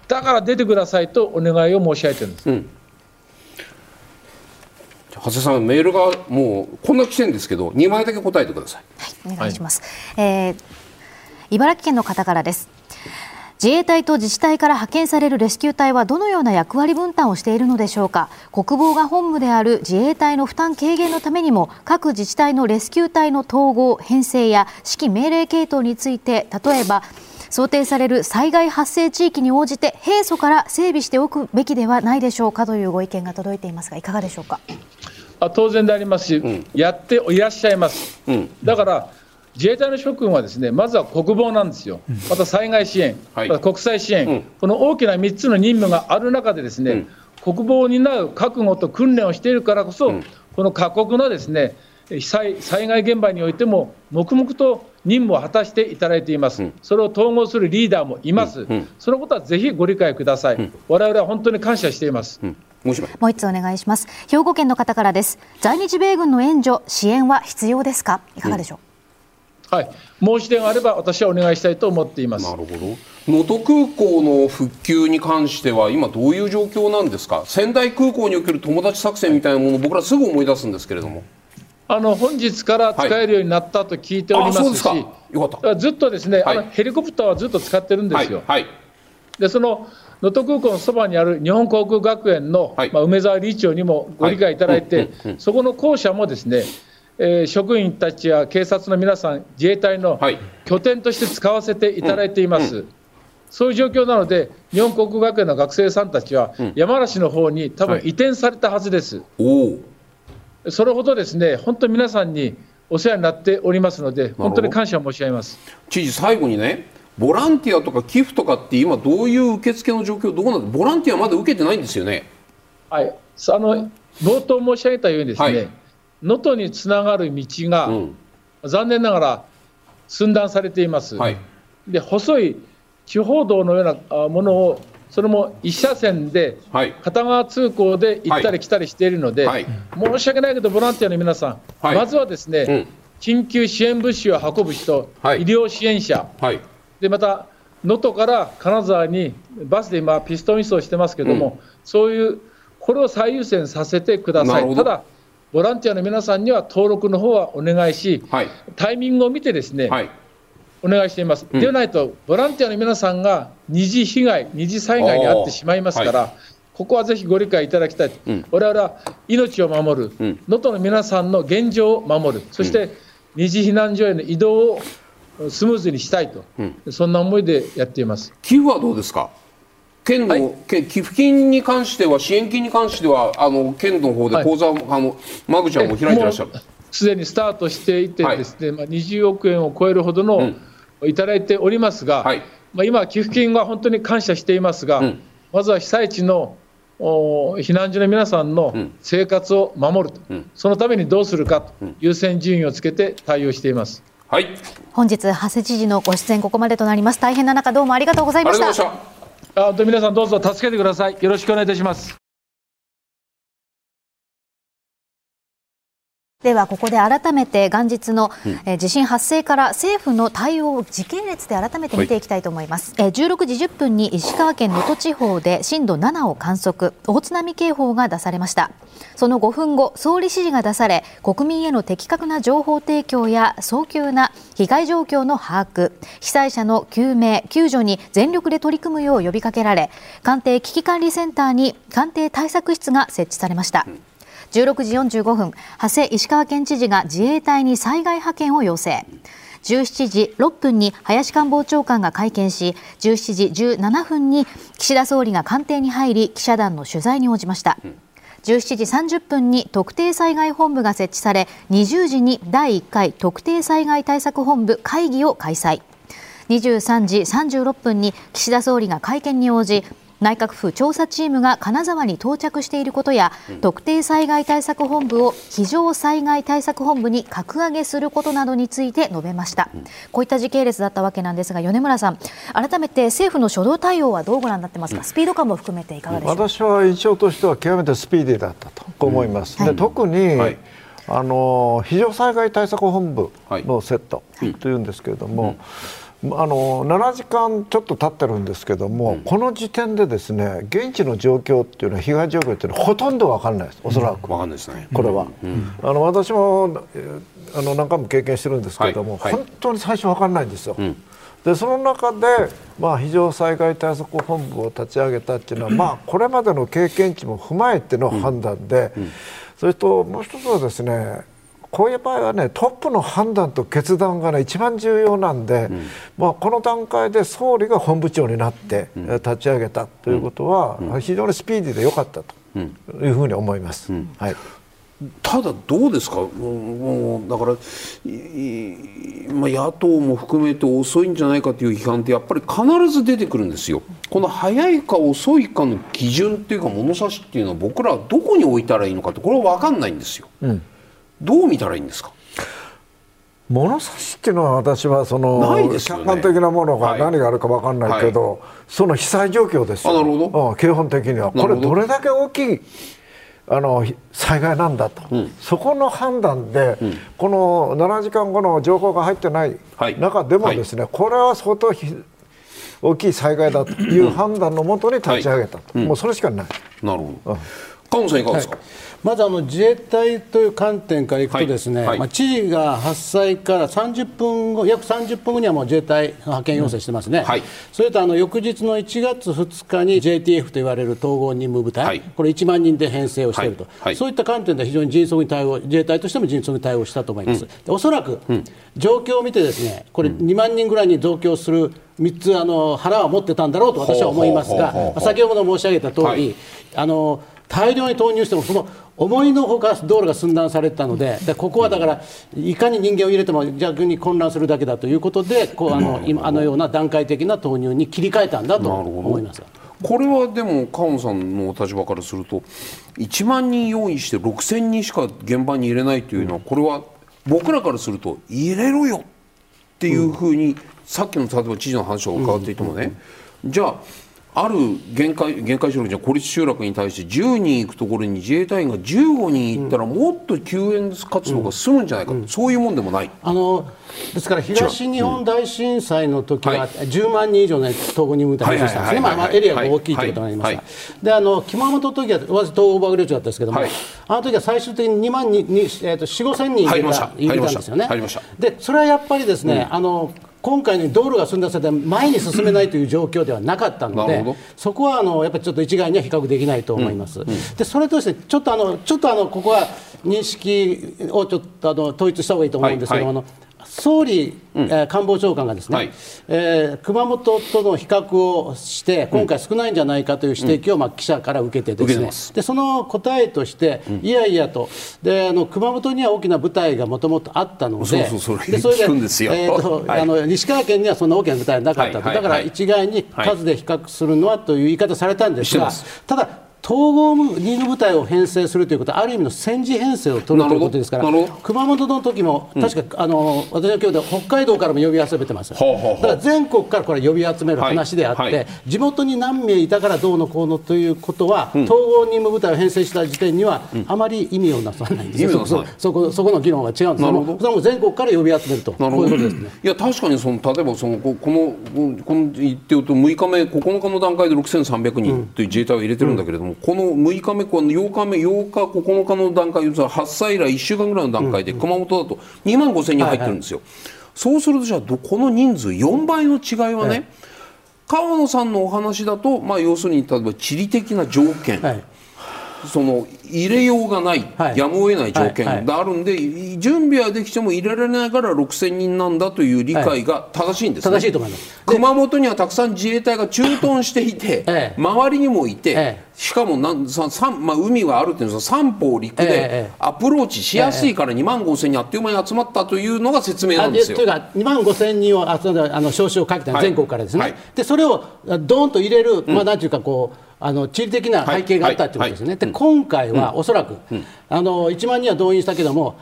だから出てくださいとお願いを申し上げてるんです。うん長谷さんメールがもうこんな来てるんですけど2枚だけ答えてください。はい、お願いします、はい、えー、茨城県の方からです。自衛隊と自治体から派遣されるレスキュー隊はどのような役割分担をしているのでしょうか国防が本部である自衛隊の負担軽減のためにも各自治体のレスキュー隊の統合編成や指揮命令系統について例えば想定される災害発生地域に応じて平素から整備しておくべきではないでしょうかというご意見が届いていますがいかがでしょうかあ当然でありますし、うん、やっていらっしゃいます、うん、だから自衛隊の諸君はですねまずは国防なんですよ、また災害支援、はい、また国際支援、うん、この大きな3つの任務がある中で、ですね、国防を担う覚悟と訓練をしているからこそ、この過酷なですね災災害現場においても、黙々と任務を果たしていただいています、それを統合するリーダーもいます、そのことはぜひご理解ください、われわれは本当に感謝しています。もう一つお願いします。兵庫県の方からです。在日米軍の援助支援は必要ですか？いかがでしょう、うん、はい。申し出があれば私はお願いしたいと思っています。なるほど。能登空港の復旧に関しては今どういう状況なんですか？仙台空港における友達作戦みたいなもの僕らすぐ思い出すんですけれども。あの本日から使えるようになったと聞いておりますし、はい、ずっとですね、はい、あのヘリコプターはずっと使ってるんですよ。はい、でその能登空港のそばにある日本航空学園の、はい、まあ、梅沢理事長にもご理解いただいて、そこの校舎もですね、えー、職員たちや警察の皆さん、自衛隊の拠点として使わせていただいています。そういう状況なので、日本航空学園の学生さんたちは、山梨の方に多分移転されたはずです。それほどですね、本当に皆さんにお世話になっておりますので、本当に感謝申し上げます。知事、最後にね、ボランティアとか寄付とかって今どういう受付の状況どうなんボランティアまだ受けてないんですよね。はい、あの冒頭申し上げたようにですね、能、登、につながる道が、うん、残念ながら寸断されています。はい、で細い地方道のようなものをそれも1車線で片側通行で行ったり来たりしているので、はい、申し訳ないけどボランティアの皆さん、まずはですね、うん、緊急支援物資を運ぶ人、医療支援者、でまた能登から金沢にバスで今、ピストン輸送してますけども、うん、そういうこれを最優先させてください。ただボランティアの皆さんには登録の方はお願いし、はい、タイミングを見てですね、はい、お願いしています、うん、でないと、ボランティアの皆さんが二次被害、二次災害に遭ってしまいますから、はい、ここはぜひご理解いただきたい、うん、我々は命を守る、能、登、の皆さんの現状を守る、そして二次避難所への移動をスムーズにしたいと、うん、そんな思いでやっています。寄付はどうですか？県の、はい、寄付金に関しては、支援金に関しては、あの県の方で口座、はい、あの間口はもう開いてらっしゃる。すでにスタートしていて、ですね、はい、まあ、20億円を超えるほどの、うん、いただいておりますが、はい、まあ、今、寄付金は本当に感謝していますが、うん、まずは被災地の避難所の皆さんの生活を守ると、うん、そのためにどうするかと、優先順位をつけて対応しています。はい。本日長谷知事のご出演ここまでとなります。大変な中どうもありがとうございました。あ本当皆さんどうぞ助けてください。よろしくお願いいたします。ではここで改めて元日の、え地震発生から政府の対応を時系列で改めて見ていきたいと思います、はい、え16時10分に石川県能登地方で震度7を観測。大津波警報が出されました。その5分後総理指示が出され国民への的確な情報提供や早急な被害状況の把握被災者の救命救助に全力で取り組むよう呼びかけられ官邸危機管理センターに官邸対策室が設置されました、うん16時45分長谷石川県知事が自衛隊に災害派遣を要請17時6分に林官房長官が会見し17時17分に岸田総理が官邸に入り記者団の取材に応じました。17時30分に特定災害本部が設置され20時に第1回特定災害対策本部会議を開催23時36分に岸田総理が会見に応じ内閣府調査チームが金沢に到着していることや、うん、特定災害対策本部を非常災害対策本部に格上げすることなどについて述べました、うん、こういった時系列だったわけなんですが米村さん改めて政府の初動対応はどうご覧になってますか、うん、スピード感も含めていかがでしょう私は印象としては極めてスピーディーだったと。思います、で特に、はい。あの非常災害対策本部のセットというんですけれども、あの7時間ちょっと経ってるんですけども、うん、この時点でですね現地の状況っていうのは被害状況っていうのはほとんど分かんないですおそらく、分かんないですね。これは、うん、あの私もあの何回も経験してるんですけれども、はい。はい、本当に最初分かんないんですよ、でその中で、まあ、非常災害対策本部を立ち上げたっていうのは、まあ、これまでの経験値も踏まえての判断で、それともう一つはですねこういう場合はねトップの判断と決断がね一番重要なんで、うん、まあ、この段階で総理が本部長になって立ち上げたということは、非常にスピーディーで良かったというふうに思います。はい。ただ、どうですか、もうだから、まあ、野党も含めて遅いんじゃないかという批判って、やっぱり必ず出てくるんですよ、この早いか遅いかの基準っていうか、物差しっていうのは、僕らはどこに置いたらいいのかって、これは分かんないんですよ。うんどう見たらいいんですか？物差しっていうのは私はその、ね、客観的なものが何があるか分かんないけど、はい、その被災状況ですよ。なるほど、うん、基本的には。これどれだけ大きいあの災害なんだと、うん、そこの判断で、うん、この7時間後の情報が入ってない中でもですね、はい、これは相当大きい災害だという判断のもとに立ち上げた、はい、もうそれしかない。なるほど、河野さんいかがですか、まずあの自衛隊という観点からいくとですね、はい。はい、まあ、知事が発災から30分後約30分後にはもう自衛隊の派遣要請してますね、うんはい、それとあの翌日の1月2日に JTF と言われる統合任務部隊、これ1万人で編成をしていると、そういった観点で非常に迅速に対応自衛隊としても迅速に対応したと思います、うん、おそらく、状況を見てですねこれ2万人ぐらいに増強する3つあの腹は持ってたんだろうと私は思いますが、先ほど申し上げた通り、あの大量に投入してもその思いのほか道路が寸断されたのででここはだからいかに人間を入れても逆に混乱するだけだということでこうあの今あのような段階的な投入に切り替えたんだと思います。これはでも川野さんの立場からすると1万人用意して6000人しか現場に入れないというのはこれは僕らからすると入れろよっていうふうに、さっきの例えば知事の話を伺っていてもね、じゃあある限界限界集落じゃ孤立集落に対して10人行くところに自衛隊員が15人行ったらもっと救援活動が進むんじゃないか、うん。うん、そういうもんでもない。あのですから東日本大震災の時は10万人以上の統合任務隊がした。んですね、まあ、エリアが大きいということになりました、であの熊本の時は私、東欧爆力だったんですけども、あの時は最終的に2万人に、えー、と4、5千人入れた。んですよね。でそれはやっぱりですね、あの今回の道路が寸断されて前に進めないという状況ではなかったので、そこはあのやっぱりちょっと一概には比較できないと思います。うん。うん、でそれとしてちょっとあのちょっとあのここは認識をちょっとあの統一した方がいいと思うんですけども、はいはい、総理、うん、えー、官房長官がですね、はい、えー、熊本との比較をして、今回少ないんじゃないかという指摘を、まあ、記者から受けてですね、でその答えとして、いやいやと。であの、熊本には大きな部隊がもともとあったので、それでそれで、えーとあの西川県にはそんな大きな部隊はなかったと、だから一概に数で比較するのはという言い方されたんですが、ただ、統合任務部隊を編成するということはある意味の戦時編成を取るということですから熊本の時も確か、うん、あの私の今日で北海道からも呼び集めてます、だから全国からこれ呼び集める話であって、はいはい、地元に何名いたからどうのこうのということは、うん、統合任務部隊を編成した時点には、あまり意味をなさないんですよ、そそこそこの議論が違うんです。それも全国から呼び集めると。こういうことですね。いや確かにその例えばそのこのこの言ってると6日目9日の段階で6300人という自衛隊を入れてるんだけれども、うん、この6日目この8日目8日9日の段階発災以来1週間ぐらいの段階で熊本だと2万5000人入ってるんですよ、はいはい、そうするとじゃあこの人数4倍の違いはね、はい、川野さんのお話だと、まあ、要するに例えば地理的な条件、はい。その入れようがない、はい、やむを得ない条件があるんで、はいはい、準備はできても入れられないから6000人なんだという理解が正しいんです、ね、正しいと思います。熊本にはたくさん自衛隊が駐屯していて、ええ、周りにもいて、え、しかもなんさまあ、海はあるっていうんですが三方陸でアプローチしやすいから2万5000人あっという間に集まったというのが説明なんですよ。というか2万5000人を集めあの招集をかけた全国からですね、でそれをどーんと入れる、まあ、なんていうかこうあの地理的な背景があったということですね、で今回はおそらく、あの1万人は動員したけども、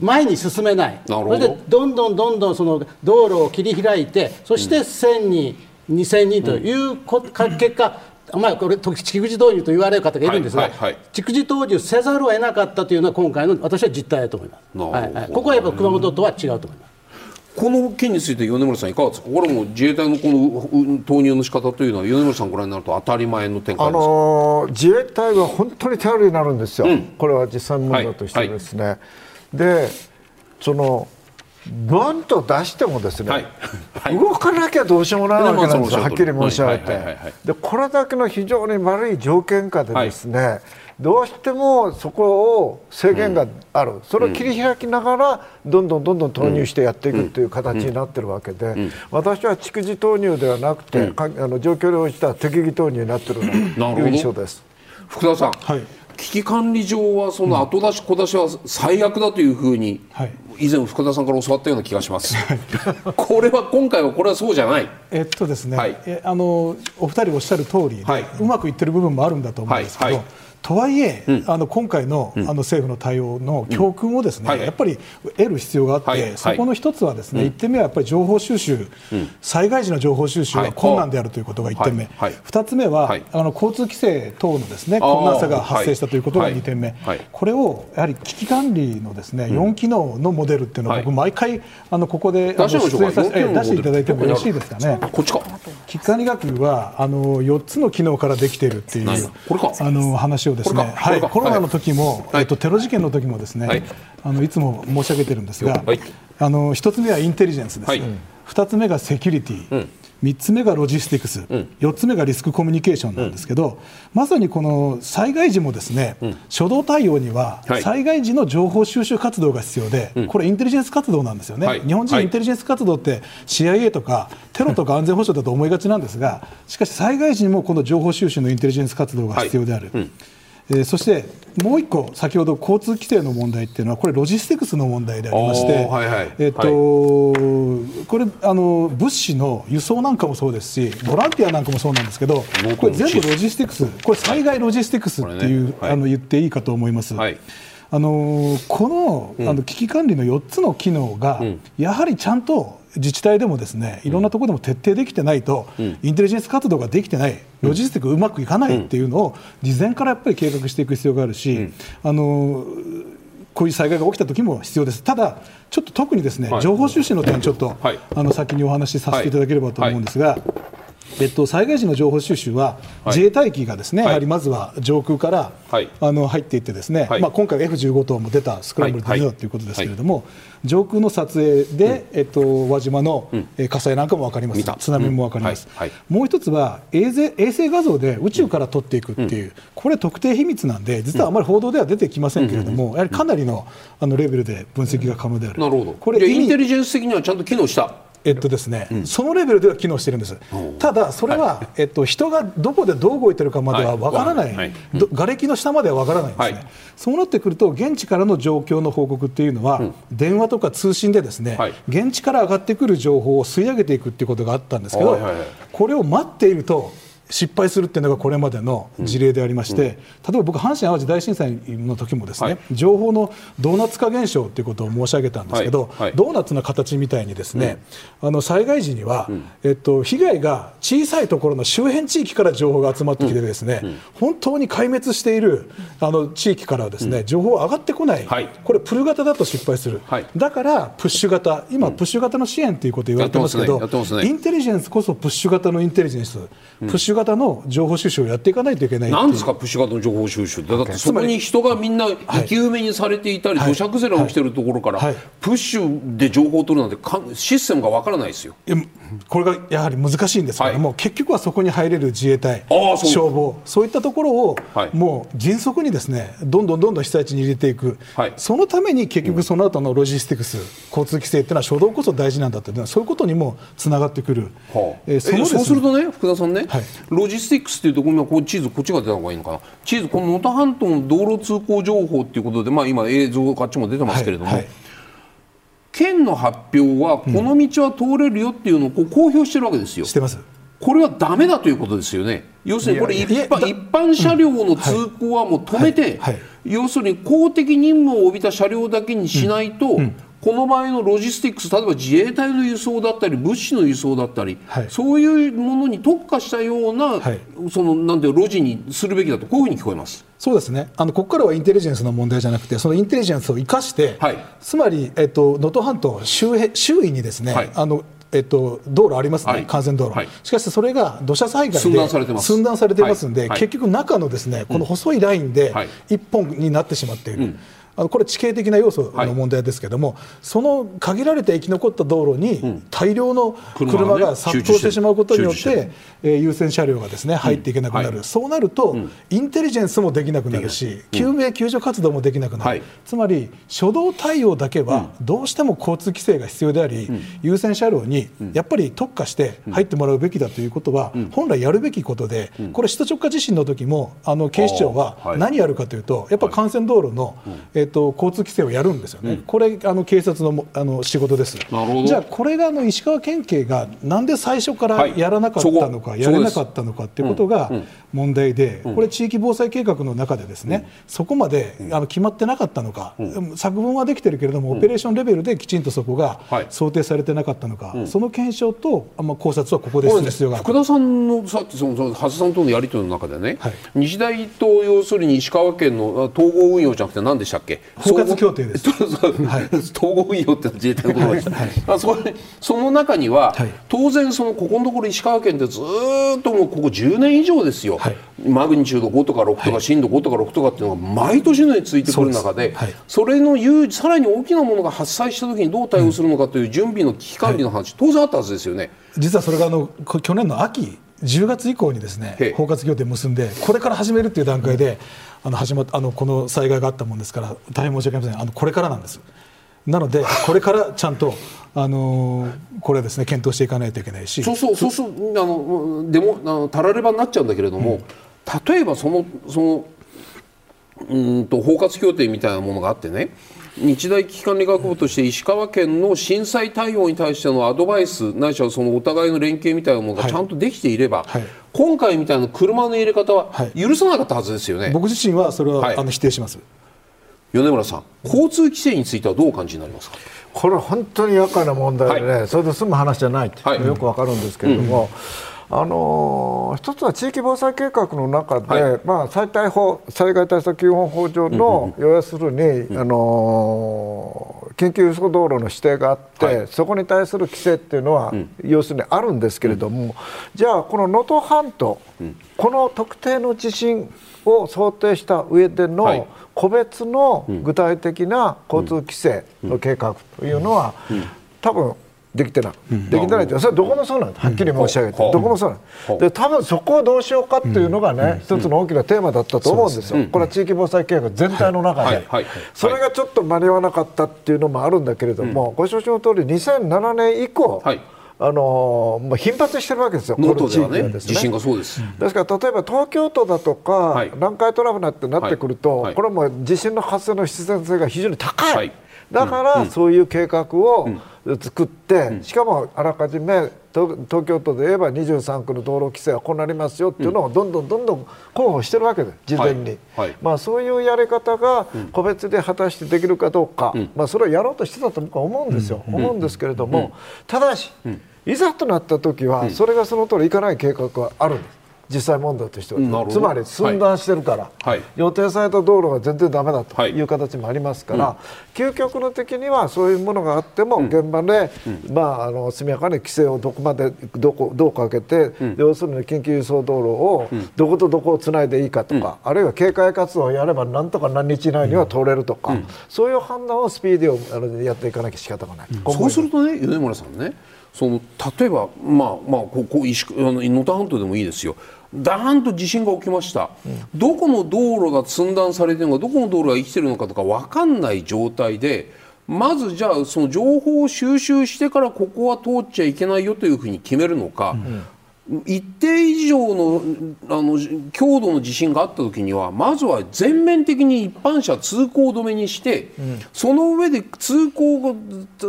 前に進めない、それでどんどんどんどんその道路を切り開いて、そして1000人、2000人というこ、結果、まあ、これ蓄次導入と言われる方がいるんですが、蓄次導入せざるを得なかったというのは今回の私は実態だと思います。はいはい、ここはやっぱ熊本とは違うと思います。この件について米村さんいかがですか？これも自衛隊のこの投入の仕方というのは米村さんご覧になると当たり前の展開ですか、あのー、自衛隊は本当に頼りになるんですよ、うん、これは実際問題としてですね、はい。はい、でそのバンと出してもですね、はい。はい、動かなきゃどうしようもないわけなんです。よ、はっきり申し上げて、でこれだけの非常に悪い条件下でですね、どうしてもそこを制限がある、それを切り開きながらどんどんどんどん投入してやっていくという形になっているわけで、私は蓄次投入ではなくて、あの状況に応じた適宜投入になっているという印象です。福田さん、はい。危機管理上はその後出し小出しは最悪だというふうに、以前福田さんから教わったような気がします。これは今回はこれはそうじゃない。えっとですね、はい、あのお二人おっしゃる通りで、はい、うまくいってる部分もあるんだと思うんですけど。はいとはいえ、うん、あの今回の,、あの政府の対応の教訓をですね、うんはい、やっぱり得る必要があって、はい、そこの一つはですね、うん、1点目はやっぱり情報収集、災害時の情報収集が困難であるということが1点目、はい、2つ目は、あの交通規制等のですね困難さが発生したということが2点目、これをやはり危機管理のですね4機能のモデルっていうのを僕、毎回あのここで出していただいてもよろしいですか？ね。こっちか。危機管理学はあの4つの機能からできているっていうあの話をですね。はい。コロナの時も、はい、えっと、テロ事件の時もですね、はい、あのいつも申し上げてるんですが、はい、あの一つ目はインテリジェンスです、はい、2つ目がセキュリティ、うん。3つ目がロジスティクス、うん、4つ目がリスクコミュニケーションなんですけど、うん、まさにこの災害時もですね、うん、初動対応には災害時の情報収集活動が必要で、はい、これ、インテリジェンス活動なんですよね、はい、日本人、インテリジェンス活動って CIA とかテロとか安全保障だと思いがちなんですが、しかし災害時にもこの情報収集のインテリジェンス活動が必要である。はいえー、そしてもう一個、先ほど交通規制の問題っていうのは、これ、ロジスティクスの問題でありまして、はいはい、えーと、はい、これあの、物資の輸送なんかもそうですし、ボランティアなんかもそうなんですけど、これ、全部ロジスティクス、これ、災害ロジスティクスっていう、ね。はい、あの言っていいかと思います。はい。あのこの,、あの危機管理の4つの機能が、やはりちゃんと自治体でもですねいろんなところでも徹底できてないと、うん、インテリジェンス活動ができてない、ロジスティックうまくいかないっていうのを事前からやっぱり計画していく必要があるし、うん、あのこういう災害が起きた時も必要です。ただちょっと特にですね、はい、情報収集の点ちょっと、はい、あの先にお話しさせていただければと思うんですが。はいえっと、災害時の情報収集は、自衛隊機がですね、はい、やはりまずは上空から、はい、あの入っていってですね、はい、まあ、今回 F15 棟も出たスクランブルで出たということですけれども、上空の撮影で、うん、えっと、輪島の、うん、火災なんかも分かります、津波も分かります、うん、もう一つは衛星衛星画像で宇宙から撮っていくっていう、これ、特定秘密なんで、実はあまり報道では出てきませんけれども、やはりかなりのあのレベルで分析が可能である。なるほど。これインテリジェンス的にはちゃんと機能したえっとですね、うん、そのレベルでは機能してるんです、ただ、それは、はい、えっと、人がどこでどう動いてるかまではわからない、はい。瓦礫の下まではわからないんですね、そうなってくると、現地からの状況の報告っていうのは、うん、電話とか通信でですね、現地から上がってくる情報を吸い上げていくっていうことがあったんですけど、これを待っていると、失敗するっていうのがこれまでの事例でありまして、例えば僕、阪神・淡路大震災の時もですね、はい、情報のドーナツ化現象ということを申し上げたんですけど、ドーナツの形みたいにですね、うん、あの災害時には、うん、えっと、被害が小さいところの周辺地域から情報が集まってきてですね、うん、本当に壊滅しているあの地域からですね、情報上がってこない、これプル型だと失敗する、だからプッシュ型今プッシュ型の支援ということ言われてますけど、ね、インテリジェンスこそプッシュ型のインテリジェンス、プッシュ型の情報収集をやっていかないといけないなんですか、プッシュ型の情報収集だってそこに人がみんな生き埋めにされていたり、土砂崩れが起きてるところから、プッシュで情報を取るなんてシステムがわからないですよ。これがやはり難しいんですけども、はい、結局はそこに入れる自衛隊、消防、そういったところを、はい、もう迅速にですねどんどんどんどん被災地に入れていく、はい、そのために結局、その後のロジスティクス、うん、交通規制っていうのは、初動こそ大事なんだというのは、そういうことにもつながってくる、はあ、えー、そ、ね、そうするとね、福田さんね、ロジスティクスっていうと、今こう地図、こっちが出た方がいいのかな、地図、この能登半島の道路通行情報っていうことで、まあ、今、映像、あっちも出てますけれども。県の発表はこの道は通れるよっていうのをこう公表してるわけですよ。してます。これはだめだということですよね。要するにこれ一般一般車両の通行はもう止めて、要するに公的任務を帯びた車両だけにしないと、この場合のロジスティックス例えば自衛隊の輸送だったり物資の輸送だったり、はい、そういうものに特化したような、はい、そのなんて路地にするべきだとこういうふうに聞こえます。そうですね。あのここからはインテリジェンスの問題じゃなくてそのインテリジェンスを生かして、はい、つまり能登、えっと、半島周周囲にですね、あのえっと、道路ありますね、はい、幹線道路、はい、しかしそれが土砂災害で寸断されてます。寸断されてますんで、結局、中のですねこの細いラインで一本になってしまっている。うんあのこれ地形的な要素の問題ですけども、はい、その限られて生き残った道路に大量の車が殺到してしまうことによって、えー、優先車両がですね入っていけなくなる、うんはい、そうなると、うん、インテリジェンスもできなくなるし、救命救助活動もできなくなる、はい、つまり初動対応だけはどうしても交通規制が必要であり、優先車両にやっぱり特化して入ってもらうべきだということは、本来やるべきことで、これ、首都直下地震の時もあの警視庁は何やるかというと、やっぱ幹線道路の、えーと、交通規制をやるんですよね、うん、これあの警察のあの仕事です。じゃあこれがあの石川県警がなんで最初からやらなかったのか、はい、やれなかったのかっていうことが問題で、これ地域防災計画の中でですね、そこまであの決まってなかったのか、作文はできてるけれども、オペレーションレベルできちんとそこが想定されてなかったのか、その検証と、まあ、考察はここでする必要がある。福田さんのさっきそさんとのやり取りの中でね、はい、日大と要するに石川県の統合運用じゃなくて何でしたっけ？包括協定です。はい、統合運用って自衛隊の言葉でした、はい、そその中には、はい、当然そのここのところ石川県ってずっともうここ10年以上ですよ、はい、マグニチュード5とか6とか、震度5とか6とかっていうのが毎年のようについてくる中でそれの有さらに大きなものが発災した時にどう対応するのかという準備の危機管理の話、当然あったはずですよね。実はそれがあの去年の秋10月以降にですね包括協定を結んでこれから始めるっていう段階で、あの始まあのこの災害があったもんですから大変申し訳ありません。あのこれからなんです。なのでこれからちゃんとあのこれですね検討していかないといけないし。そうそうそうそうあのでもあのたらればになっちゃうんだけれども、うん、例えばそのそのうんと包括協定みたいなものがあってね日大危機管理学部として石川県の震災対応に対してのアドバイスないしはそのお互いの連携みたいなものがちゃんとできていれば、はい。はい、今回みたいな車の入れ方は許さなかったはずですよね、僕自身はそれは、あの否定します。米村さん交通規制についてはどうお感じになりますか？これ本当に厄介な問題でね、はい、それで済む話じゃないと、よくわかるんですけれども、うんあの一つは地域防災計画の中で、はい、まあ、災害法災害対策基本法上の、要要するに、あの緊急輸送道路の指定があって、はい、そこに対する規制っていうのは、うん、要するにあるんですけれども、うん、じゃあこの能登半島、うん、この特定の地震を想定した上での個別の具体的な交通規制の計画というのは、多分できてない、うん、できてないって。それはどこもそうなん。ですはっきり申し上げて、どこもそうなんで多分そこをどうしようかっていうのがね、一つの大きなテーマだったと思うんですよ、これは地域防災計画全体の中で、それがちょっと間に合わなかったっていうのもあるんだけれども、ご承知の通り2007年以降、あのもう頻発してるわけですよ、この地域ね、地震がそうです。ですから例えば東京都だとか、南海トラフなってなってくると、これはもう地震の発生の必然性が非常に高い、だからそういう計画を、作って、しかもあらかじめ東京都で言えば23区の道路規制はこうなりますよっていうのをどんどんどんどん候補してるわけで事前に、はい。はい、まあ、そういうやり方が個別で果たしてできるかどうか、うん、まあ、それをやろうとしてたと僕は思うんですよ、うん、思うんですけれども、ただし、いざとなった時はそれがその通りいかない計画はあるんです。実際問題としては、つまり寸断してるから、はい、予定された道路が全然だめだという形もありますから、はい、究極の的にはそういうものがあっても、現場で、うん、まあ、あの速やかに規制をどこまでどこどうかけて、うん、要するに緊急輸送道路をどことどこをつないでいいかとか、あるいは警戒活動をやればなんとか何日以内には通れるとか、そういう判断をスピーディーをあのやっていかなきゃ仕方がない。そうするとね米村さんねその例えば、まあまあ、ここ石あの能登半島でもいいですよダーンと地震が起きました、うん、どこの道路が寸断されてるのかどこの道路が生きてるのかとか分かんない状態でまずじゃあその情報を収集してからここは通っちゃいけないよというふうに決めるのか、うん、一定以上のあの強度の地震があった時にはまずは全面的に一般車通行止めにして、うん、その上で通行を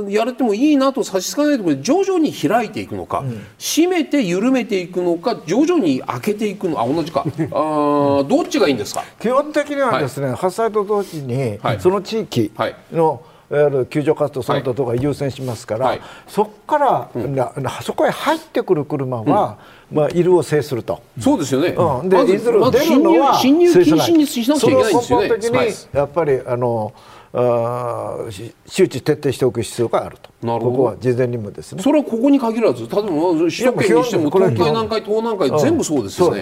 やれてもいいなと差し支えないところで徐々に開いていくのか、うん、閉めて緩めていくのか徐々に開けていくのあ同じか。あどっちがいいんですか？基本的にはですね、はい、発災と同時に、はい、その地域の、はいいわゆる救助活動その他とか優先しますから、はい、そこから、うん、そこへ入ってくる車は、うん、まあ、いるを制すると。そうですよね。うん、で、いずれ出るのは侵入禁止にしなきゃいけないんですよね。的にやっぱりあの。あ周知徹底しておく必要があると、なるほどここは事前にもですねそれはここに限らず、例えば首都圏にしても東海南海、東南海、全部そうですよね。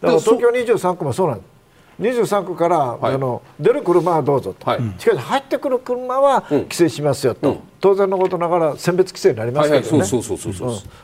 だから東京23区もそうなんです。23区から、はい、あの出る車はどうぞと、はい、しかし入ってくる車は規制しますよと、うん、当然のことながら選別規制になりますけどね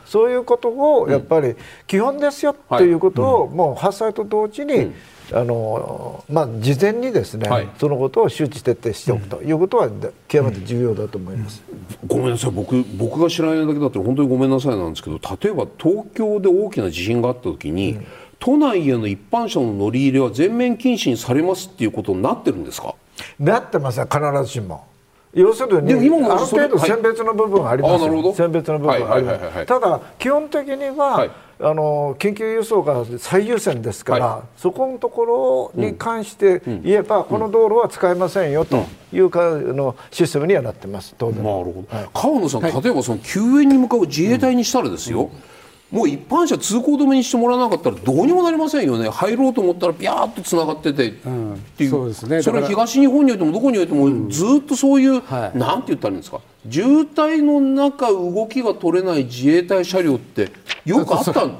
そういうことをやっぱり基本ですよとい。うことを、もう発災と同時に、うん。あのまあ、事前にですね、はい、そのことを周知徹底しておくと。いうことは極めて重要だと思います、うん、ごめんなさい。僕僕が知らないだけだったら本当にごめんなさいなんですけど例えば東京で大きな地震があった時に、うん都内への一般車の乗り入れは全面禁止にされますっていうことになってるんですか？なってますよ必ずしも。要するに今ある程度選別の部分はありますよ、はい、選別の部分はあります、ただ基本的には、はい、あの緊急輸送が最優先ですから、はい、そこのところに関して言えば、うん、この道路は使えませんよというか、のシステムにはなってます。当然。なるほど、川野さん、例えばその救援に向かう自衛隊にしたらですよ、うんうんもう一般車通行止めにしてもらわなかったらどうにもなりませんよね。入ろうと思ったらピャーっとつながってて、うん、っていう。そうですね。それは東日本においてもどこにおいてもずっとそういう、なんて言ったらいいんですか？渋滞の中動きが取れない自衛隊車両ってよくあったん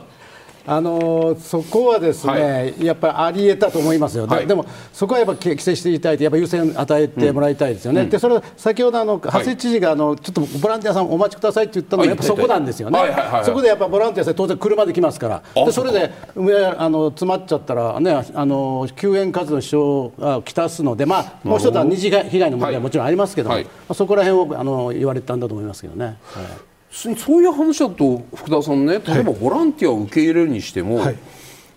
あのそこはですね、はい、やっぱりありえたと思いますよ、はい、でもそこはやっぱ規制していただいて、やっぱ優先与えてもらいたいですよね、うん、でそれ先ほどあの、長谷知事があのちょっとボランティアさんお待ちくださいって言ったのは、やっぱそこなんですよね、そこでやっぱボランティアさん、当然、車で来ますから、でそれで上あの詰まっちゃったら、ね、あの救援活動に支障がきたすので、まあ、もう一つは二次被害の問題はもちろんありますけど、はい、そこら辺をあの言われたんだと思いますけどね。はいそういう話だと福田さんね例えばボランティアを受け入れるにしても、はい、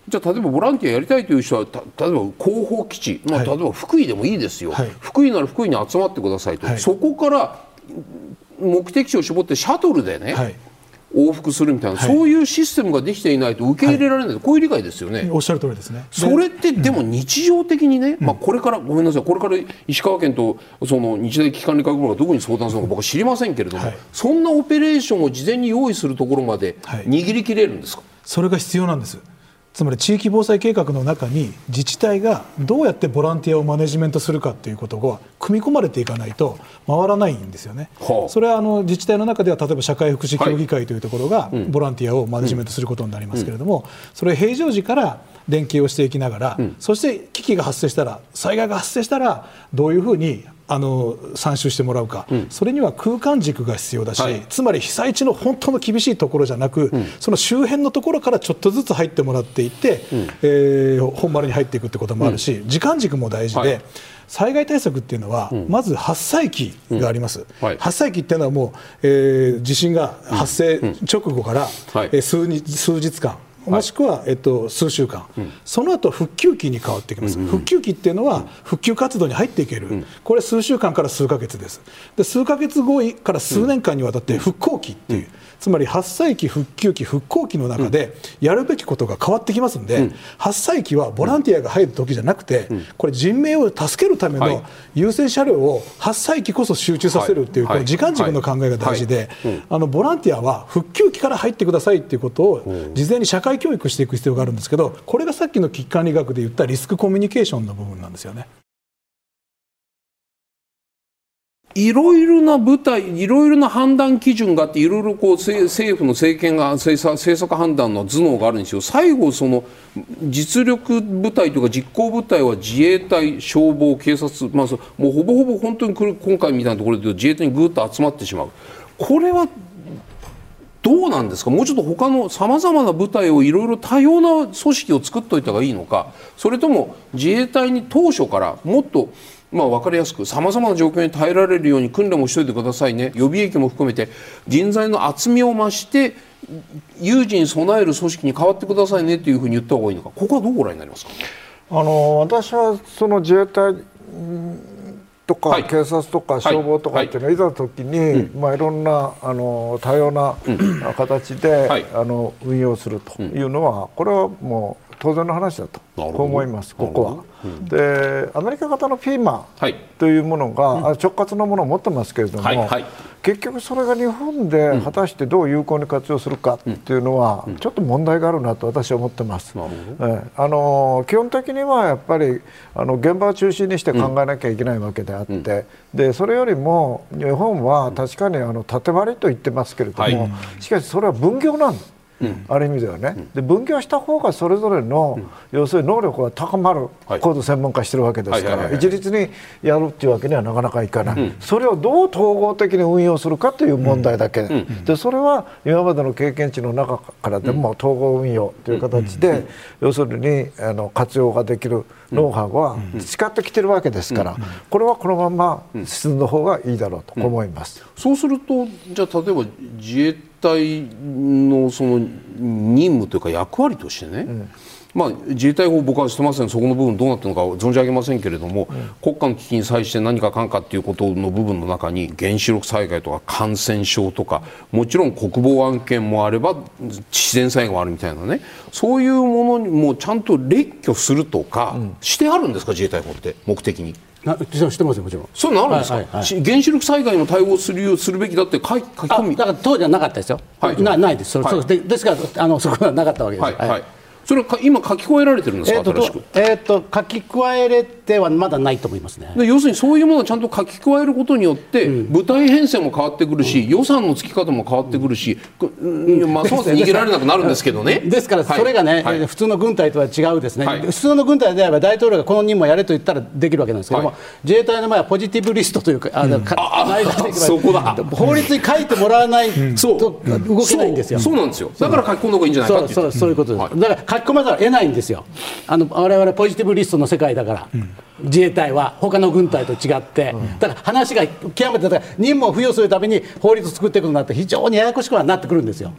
じゃあ例えばボランティアやりたいという人は例えば後方基地、まあ、例えば福井でもいいですよ、はい、福井なら福井に集まってくださいと、はい、そこから目的地を絞ってシャトルでね、往復するみたいな、はい、そういうシステムができていないと受け入れられない、はい、こういう理解ですよね。おっしゃる通りですね。それってでも日常的にね、うん、まあこれからごめんなさい、これから石川県とその日大危機管理課部がどこに相談するのか僕は知りませんけれども、はい、そんなオペレーションを事前に用意するところまで握りきれるんですか？それが必要なんです。つまり地域防災計画の中に自治体がどうやってボランティアをマネジメントするかということが組み込まれていかないと回らないんですよね、はあ、それはあの自治体の中では例えば社会福祉協議会というところがボランティアをマネジメントすることになりますけれども、それ平常時から連携をしていきながら、そして危機が発生したら災害が発生したらどういうふうにあの参集してもらうか、うん、それには空間軸が必要だし、はい、つまり被災地の本当の厳しいところじゃなく、うん、その周辺のところからちょっとずつ入ってもらっていって、うん、えー、本丸に入っていくってこともあるし、時間軸も大事で。はい。災害対策っていうのは、まず発災期があります、うん。はい、発災期っていうのはもう、えー、地震が発生直後から、うんはい、数日数日間もしくは、えっと、数週間、うん、その後復旧期に変わってきます、うん。うん、復旧期っていうのは、復旧活動に入っていける、うん、これ、数週間から数か月です、で数か月後から数年間にわたって復興期っていう、つまり発災期、復旧期、復興期の中でやるべきことが変わってきますんで、発災期はボランティアが入る時じゃなくて、これ、人命を助けるための優先車両を発災期こそ集中させるっていう、この時間軸の考えが大事で、あのボランティアは復旧期から入ってくださいっていうことを事前に社会教育していく必要があるんですけど、これがさっきの危機管理学で言ったリスクコミュニケーションの部分なんですよね。いろいろな部隊、いろいろな判断基準があって、いろいろこう政府の政権が政策政策判断の頭脳があるんですよ。最後その実力部隊というか実行部隊は自衛隊、消防、警察、まあ、もうほぼほぼ本当に今回みたいなところで自衛隊にぐっと集まってしまう。これはどうなんですか？もうちょっと他のさまざまな部隊をいろいろ多様な組織を作っておいた方がいいのか？それとも自衛隊に当初からもっとまあ、分かりやすくさまざまな状況に耐えられるように訓練もしといてくださいね。予備役も含めて人材の厚みを増して有事に備える組織に変わってくださいねというふうに言った方がいいのか。ここはどうご覧になりますか？あの私はその自衛隊とか、はい、警察とか消防とかっていうのはい。ざときに、はいまあ、いろんなあの多様な形で、はい、あの運用するというのは、これはもう当然の話だと思います、ここは。うん、でアメリカ型のピーマンというものが、はい、直轄のものを持ってますけれども、はいはい、結局それが日本で果たしてどう有効に活用するかっていうのは、ちょっと問題があるなと私は思ってます。えあの基本的にはやっぱりあの現場を中心にして考えなきゃいけないわけであって、でそれよりも日本は確かにあの縦割りと言ってますけれども、しかしそれは分業なんです。ある意味ではね、で分業した方がそれぞれの、要するに能力が高まる高度専門化してるわけですから、一律にやるっていうわけにはなかなかいかない、それをどう統合的に運用するかという問題だけ、でそれは今までの経験値の中からでも統合運用という形で、要するにあの活用ができるノウハウは培ってきてるわけですから、これはこのまま進んだ方がいいだろうと思います。そうするとじゃあ例えば自衛隊のその任務というか役割としてね、うん、まあ、自衛隊法僕はしてません。そこの部分どうなってるのか存じ上げませんけれども、うん、国家の危機に際して何かかんかっていうことの部分の中に原子力災害とか感染症とかもちろん国防案件もあれば自然災害もあるみたいなね。そういうものにもちゃんと列挙するとか、してあるんですか自衛隊法って目的に。してますよもちろん。そうなるんですか、はいはいはい、原子力災害の対応するするべきだって書き込み。だから当時はなかったですよ、はい、なないです。はい、でですからあのそこはなかったわけです、はい。はいそれは今書き加えられてるんですか、えー、新しく、えーと、書き加えれてはまだないと思いますね。で要するにそういうものをちゃんと書き加えることによって、うん、舞台編成も変わってくるし、うん、予算のつき方も変わってくるし、うん、まあ、そう逃げられなくなるんですけどね。ですからそれがね、はい、普通の軍隊とは違うですね、はい、普通の軍隊であれば大統領がこの任務をやれと言ったらできるわけなんですけども、はい、自衛隊の場合はポジティブリストというか、あのあそこだ。法律に書いてもらわないと動けないんですよ、そう。なんですよ。だから書き込んだ方がいいんじゃないかってそうそういうことです、だから書き込まざるを得ないんですよ。あの我々ポジティブリストの世界だから、うん、自衛隊は他の軍隊と違って、うん、だから話が極めてだから任務を付与するために法律を作っていくことになって非常にややこしくはなってくるんですよ。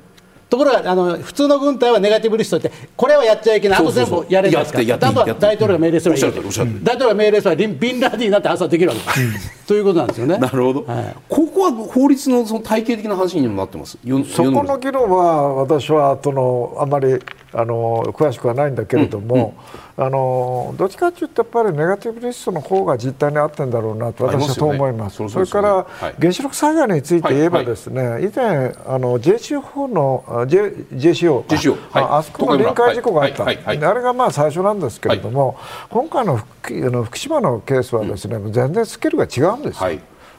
ところがあの普通の軍隊はネガティブリストってこれはやっちゃいけない。あと全部やれますから。あとは大統領が命令すればいい大統領が命令すればビンラディになって朝できるわけです、ということなんですよね。なるほど、はい、ここは法律のその体系的な話にもなってます？そこの議論は私はそのあまりあの詳しくはないんだけれども、うんうん、あのどっちかというとやっぱりネガティブリストの方が実態に合ってるんだろうなと私はそう思います。それから、原子力災害について言えばですね、はいはい、以前あの JCO の J JCO, JCO ああそこの臨界事故があった、あれがまあ最初なんですけれども、今回の福の福島のケースはですね、うん、全然スケールが違うんですよ。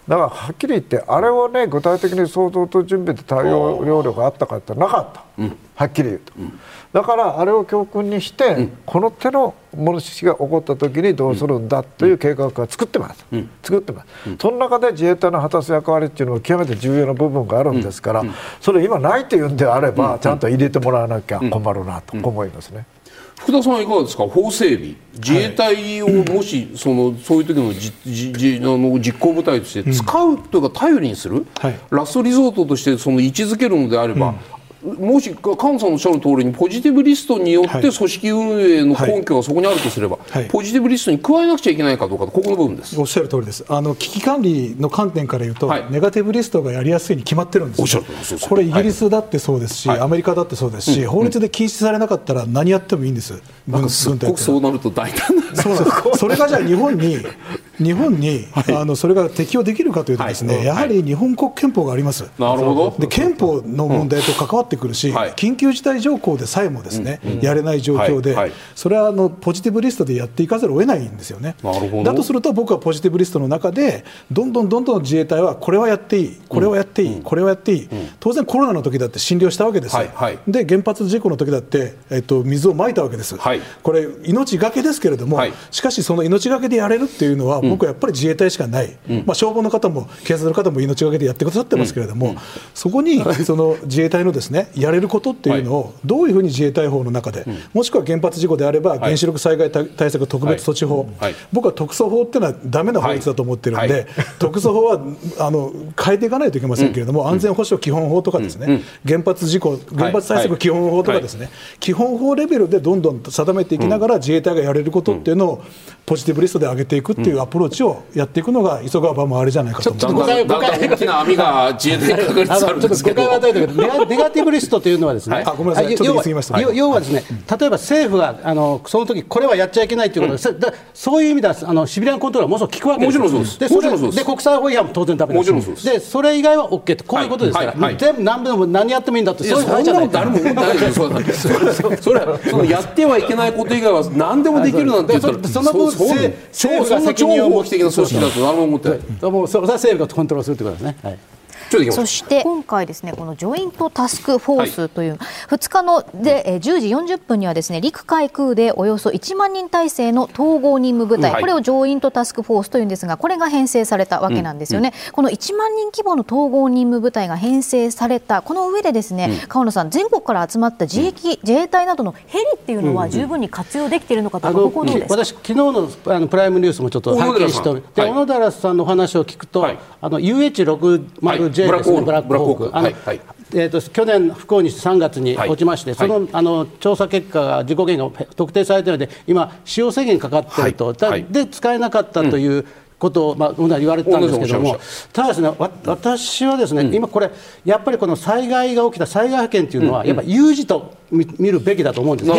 だからはっきり言ってあれをね具体的に想像と準備で対応量力があったかってなかった、うん、はっきり言うと、うん、だからあれを教訓にして、うん、この手のものが起こった時にどうするんだという計画を作ってます、作ってます、その中で自衛隊の果たす役割っていうのは極めて重要な部分があるんですから、それ今ないというんであれば、ちゃんと入れてもらわなきゃ困るなと思いますね。福田さんはいかがですか？法整備。自衛隊をもしそのそういう時のじじじあの実行部隊として使うというか頼りにする、はい、ラストリゾートとしてその位置づけるのであれば、もし菅さんおっしゃる通りにポジティブリストによって組織運営の根拠がそこにあるとすれば、はい。はい、ポジティブリストに加えなくちゃいけないかどうかここの部分です。おっしゃる通りです。あの危機管理の観点から言うと、はい、ネガティブリストがやりやすいに決まってるんですよ。これイギリスだってそうですし、アメリカだってそうですし、法律で禁止されなかったら何やってもいいんです、なんかすっごくそうなると大胆な。そう それがじゃあ日本に 日本に、あのそれが適用できるかというとですね、やはり日本国憲法があります。なるほど。で憲法の問題と関わってくるし、緊急事態条項でさえもですね、やれない状況で、それはあのポジティブリストでやっていかざるを得ないんですよね。だとすると僕はポジティブリストの中でどんどんどんどん自衛隊はこれはやっていいこれはやっていい、これはやっていい、当然コロナの時だって診療したわけです、で原発事故の時だって、えっと、水をまいたわけです、これ命がけですけれども、しかしその命がけでやれるっていうのは、僕はやっぱり自衛隊しかない、まあ、消防の方も警察の方も命がけでやってくださってますけれども、そこにその自衛隊のですねやれることっていうのをどういうふうに自衛隊法の中で、もしくは原発事故であれば原子力災害対策特別措置法、僕は特措法っていうのはだめな法律だと思ってるんで、特措法はあの変えていかないといけませんけれども、安全保障基本法とかですね、原発事故原発対策基本法とかですね、基本法レベルでどんどん定めていきながら自衛隊がやれることっていうのをポジティブリストで上げていくっていうアプローチをやっていくのが急がばもあれじゃないかと思います。だんだん大きな網が自衛隊にかかりつつあるんですけど。誤解はネガティブリストというのはですね、あごめんなさい、ちょっと言い過ぎました。要はですね、例えば政府があのその時これはやっちゃいけないということで、そういう意味ではあのシビリアンコントロールはもうすぐ聞くわけです。もちろんそうです。で、それで国際法違反も当然ダメです。もちろんそうです。で、それ以外は OK ってこういうことですから、全部何でも何やってもいいんだってそういう話じゃない。誰も思ってないですよ。それは そのやってはいけないこと以外は何でもできるなんて言ったら、その分政府が責任を持的な組織だと誰も思ってない。もうそれは政府がコントロールするということですね。はいそして今回ですねこのジョイントタスクフォースという、はい、2日ので、えー、10時40分にはですね陸海空でおよそ1万人体制の統合任務部隊、これをジョイントタスクフォースというんですがこれが編成されたわけなんですよね、うんうん、この1万人規模の統合任務部隊が編成されたこの上でですね、うん、川野さん全国から集まった自衛自衛隊などのヘリっていうのは十分に活用できているのかとか、ここどうです。か私昨日のあのプライムニュースもちょっと拝見してで小野寺さんのお話を聞くと、はい、あの UH60J ですね、ブラックホーク、はいはい。えーと、去年、不幸にして3月に落ちまして、はい、その,、あの調査結果が事故原因が特定されているので、今、使用制限かかっていると、はい、で使えなかったという。ことを、まあ、言われてたんですけれども、た。だですね、私はですね、うん、今これ、やっぱりこの災害が起きた災害派遣というのは、やっぱり有事と見るべきだと思うんです、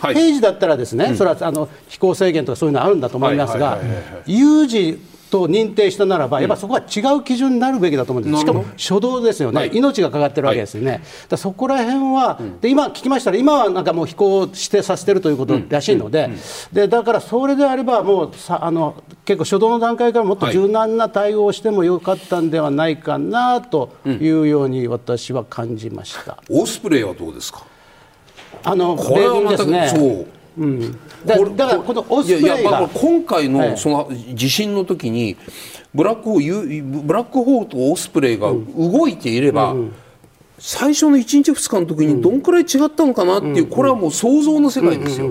平時だったらですね、うん、それはあの飛行制限とかそういうのあるんだと思いますが、有事と認定したならば、やっぱそこは違う基準になるべきだと思うんです、しかも初動ですよね、はい、命がかかってるわけですよね、はい、だそこら辺は、で今、聞きましたら、今はなんかもう飛行してさせてるということらしいので、でだからそれであれば、もうさあの結構、初動の段階からもっと柔軟な対応をしてもよかったんではないかなというように、私は感じました、オスプレイはどうですか？あの米軍ですね。うん、だだからこのオスプレイが今回のその地震の時にブラックホールブラックホールとオスプレイが動いていれば、最初の1日2日の時にどんくらい違ったのかなっていう、これはもう想像の世界ですよ。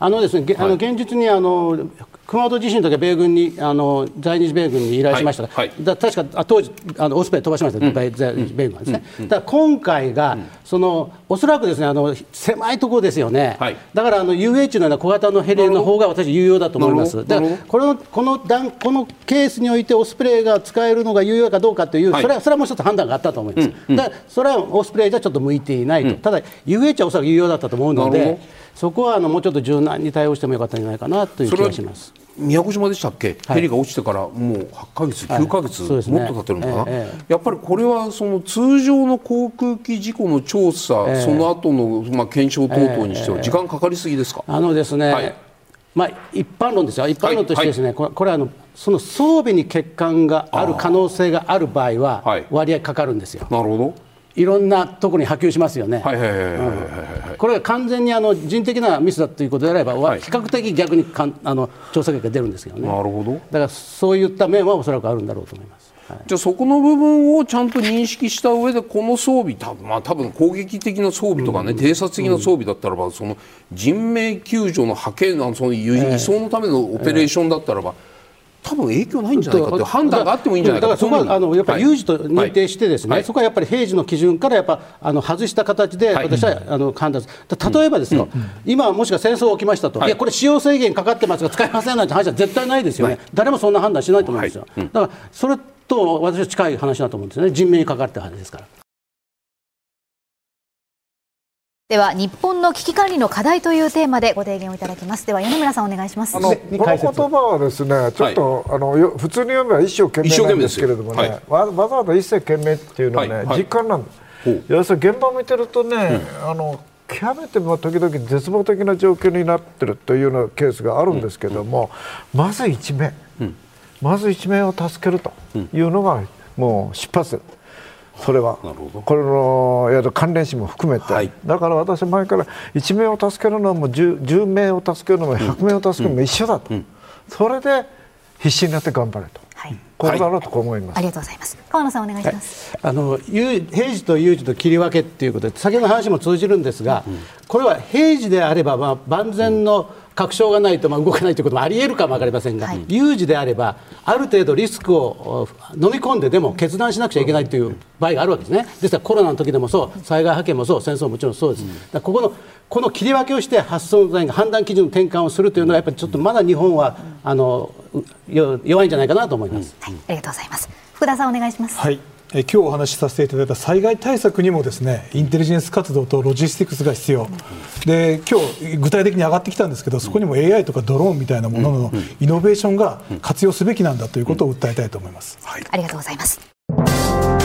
あのですね、あの現実にあの熊本地震の時は米軍にあの在日米軍に依頼しました。が、はいはい、だ確かあ当時あのオスプレイ飛ばしました、うん、在日米軍はですね、うん、だから今回が、うん、そのおそらくですねあの狭いところですよね、はい、だからあの UH のような小型のヘリの方が私有用だと思います。だからこのこの段このケースにおいてオスプレイが使えるのが有用かどうかという、それはそれはもう一つ判断があったと思います、だそれはオスプレイじゃちょっと向いていないと、ただ UH はおそらく有用だったと思うのでそこはあのもうちょっと柔軟に対応してもよかったんじゃないかなという気がします。宮古島でしたっけ、はい、ヘリが落ちてからもう8か月、9か月、もっと経ってるのかな、ええ、やっぱりこれはその通常の航空機事故の調査、え、その後のまの検証等々にしては、時間かかりすぎですか、あのですね、はい、まあ、一般論ですよ、一般論としてですね、これこれはあのその装備に欠陥がある可能性がある場合は、割合かかるんですよ。なるほどいろんなところに波及しますよね。これが完全にあの人的なミスだということであれば、はい、比較的逆にかんあの調査結果が出るんですけどね。なるほど。だからそういった面はおそらくあるんだろうと思います。はい、じゃあそこの部分をちゃんと認識した上でこの装備多分,、まあ、多分攻撃的な装備とかね、うん、偵察的な装備だったらば、その人命救助の派遣その輸送のためのオペレーションだったらば、多分影響ないんじゃないかという判断があってもいいんじゃないかだからそこはあのやっぱり有事と認定してですね、はい、そこはやっぱり平時の基準からやっぱあの外した形で私は、あの判断する。例えばですよ、うん、今もしか戦争起きましたと、い、やこれ使用制限かかってますが使いませんなんて話は絶対ないですよね、誰もそんな判断しないと思うんですよ、だからそれと私は近い話だと思うんですよね。人命にかかって話ですから。では日本の危機管理の課題というテーマでご提言をいただきます。では米村さんお願いします。あのこの言葉はですねちょっと、はい、あの普通に読めば一生懸命なんですけれどもね、はい、わざわざ一生懸命っていうのはね、はい、実感なんです、要するに現場を見てるとね、うん、あの極めても時々絶望的な状況になってるというようなケースがあるんですけども、うん。うん、まず一名、まず一名を助けるというのがもう出発点それは。これのやる関連死も含めて、はい、だから私前から1名を助けるのも 10, 10名を助けるのも100名を助けるのも一緒だと、うん。うん、それで必死になって頑張れと。はい。これだろうと思います、ありがとうございます。川野さんお願いします。あの平時と有事と切り分けっていうことで先ほどの話も通じるんですが、うん、これは平時であればまあ万全の、確証がないとまあ動かないということもありえるかも分かりませんが、はい、有事であれば、ある程度リスクを飲み込んででも決断しなくちゃいけないという場合があるわけですね、ですからコロナの時でもそう、災害派遣もそう、戦争ももちろんそうです、だここのこの切り分けをして発想の判断基準の転換をするというのは、やっぱりちょっとまだ日本はあの弱いんじゃないかなと思います、はい、ありがとうございます。福田さんお願いします。はい。え今日お話しさせていただいた災害対策にもですねインテリジェンス活動とロジスティクスが必要。で今日具体的に上がってきたんですけどそこにも AI とかドローンみたいなもののイノベーションが活用すべきなんだということを訴えたいと思います、はい、ありがとうございます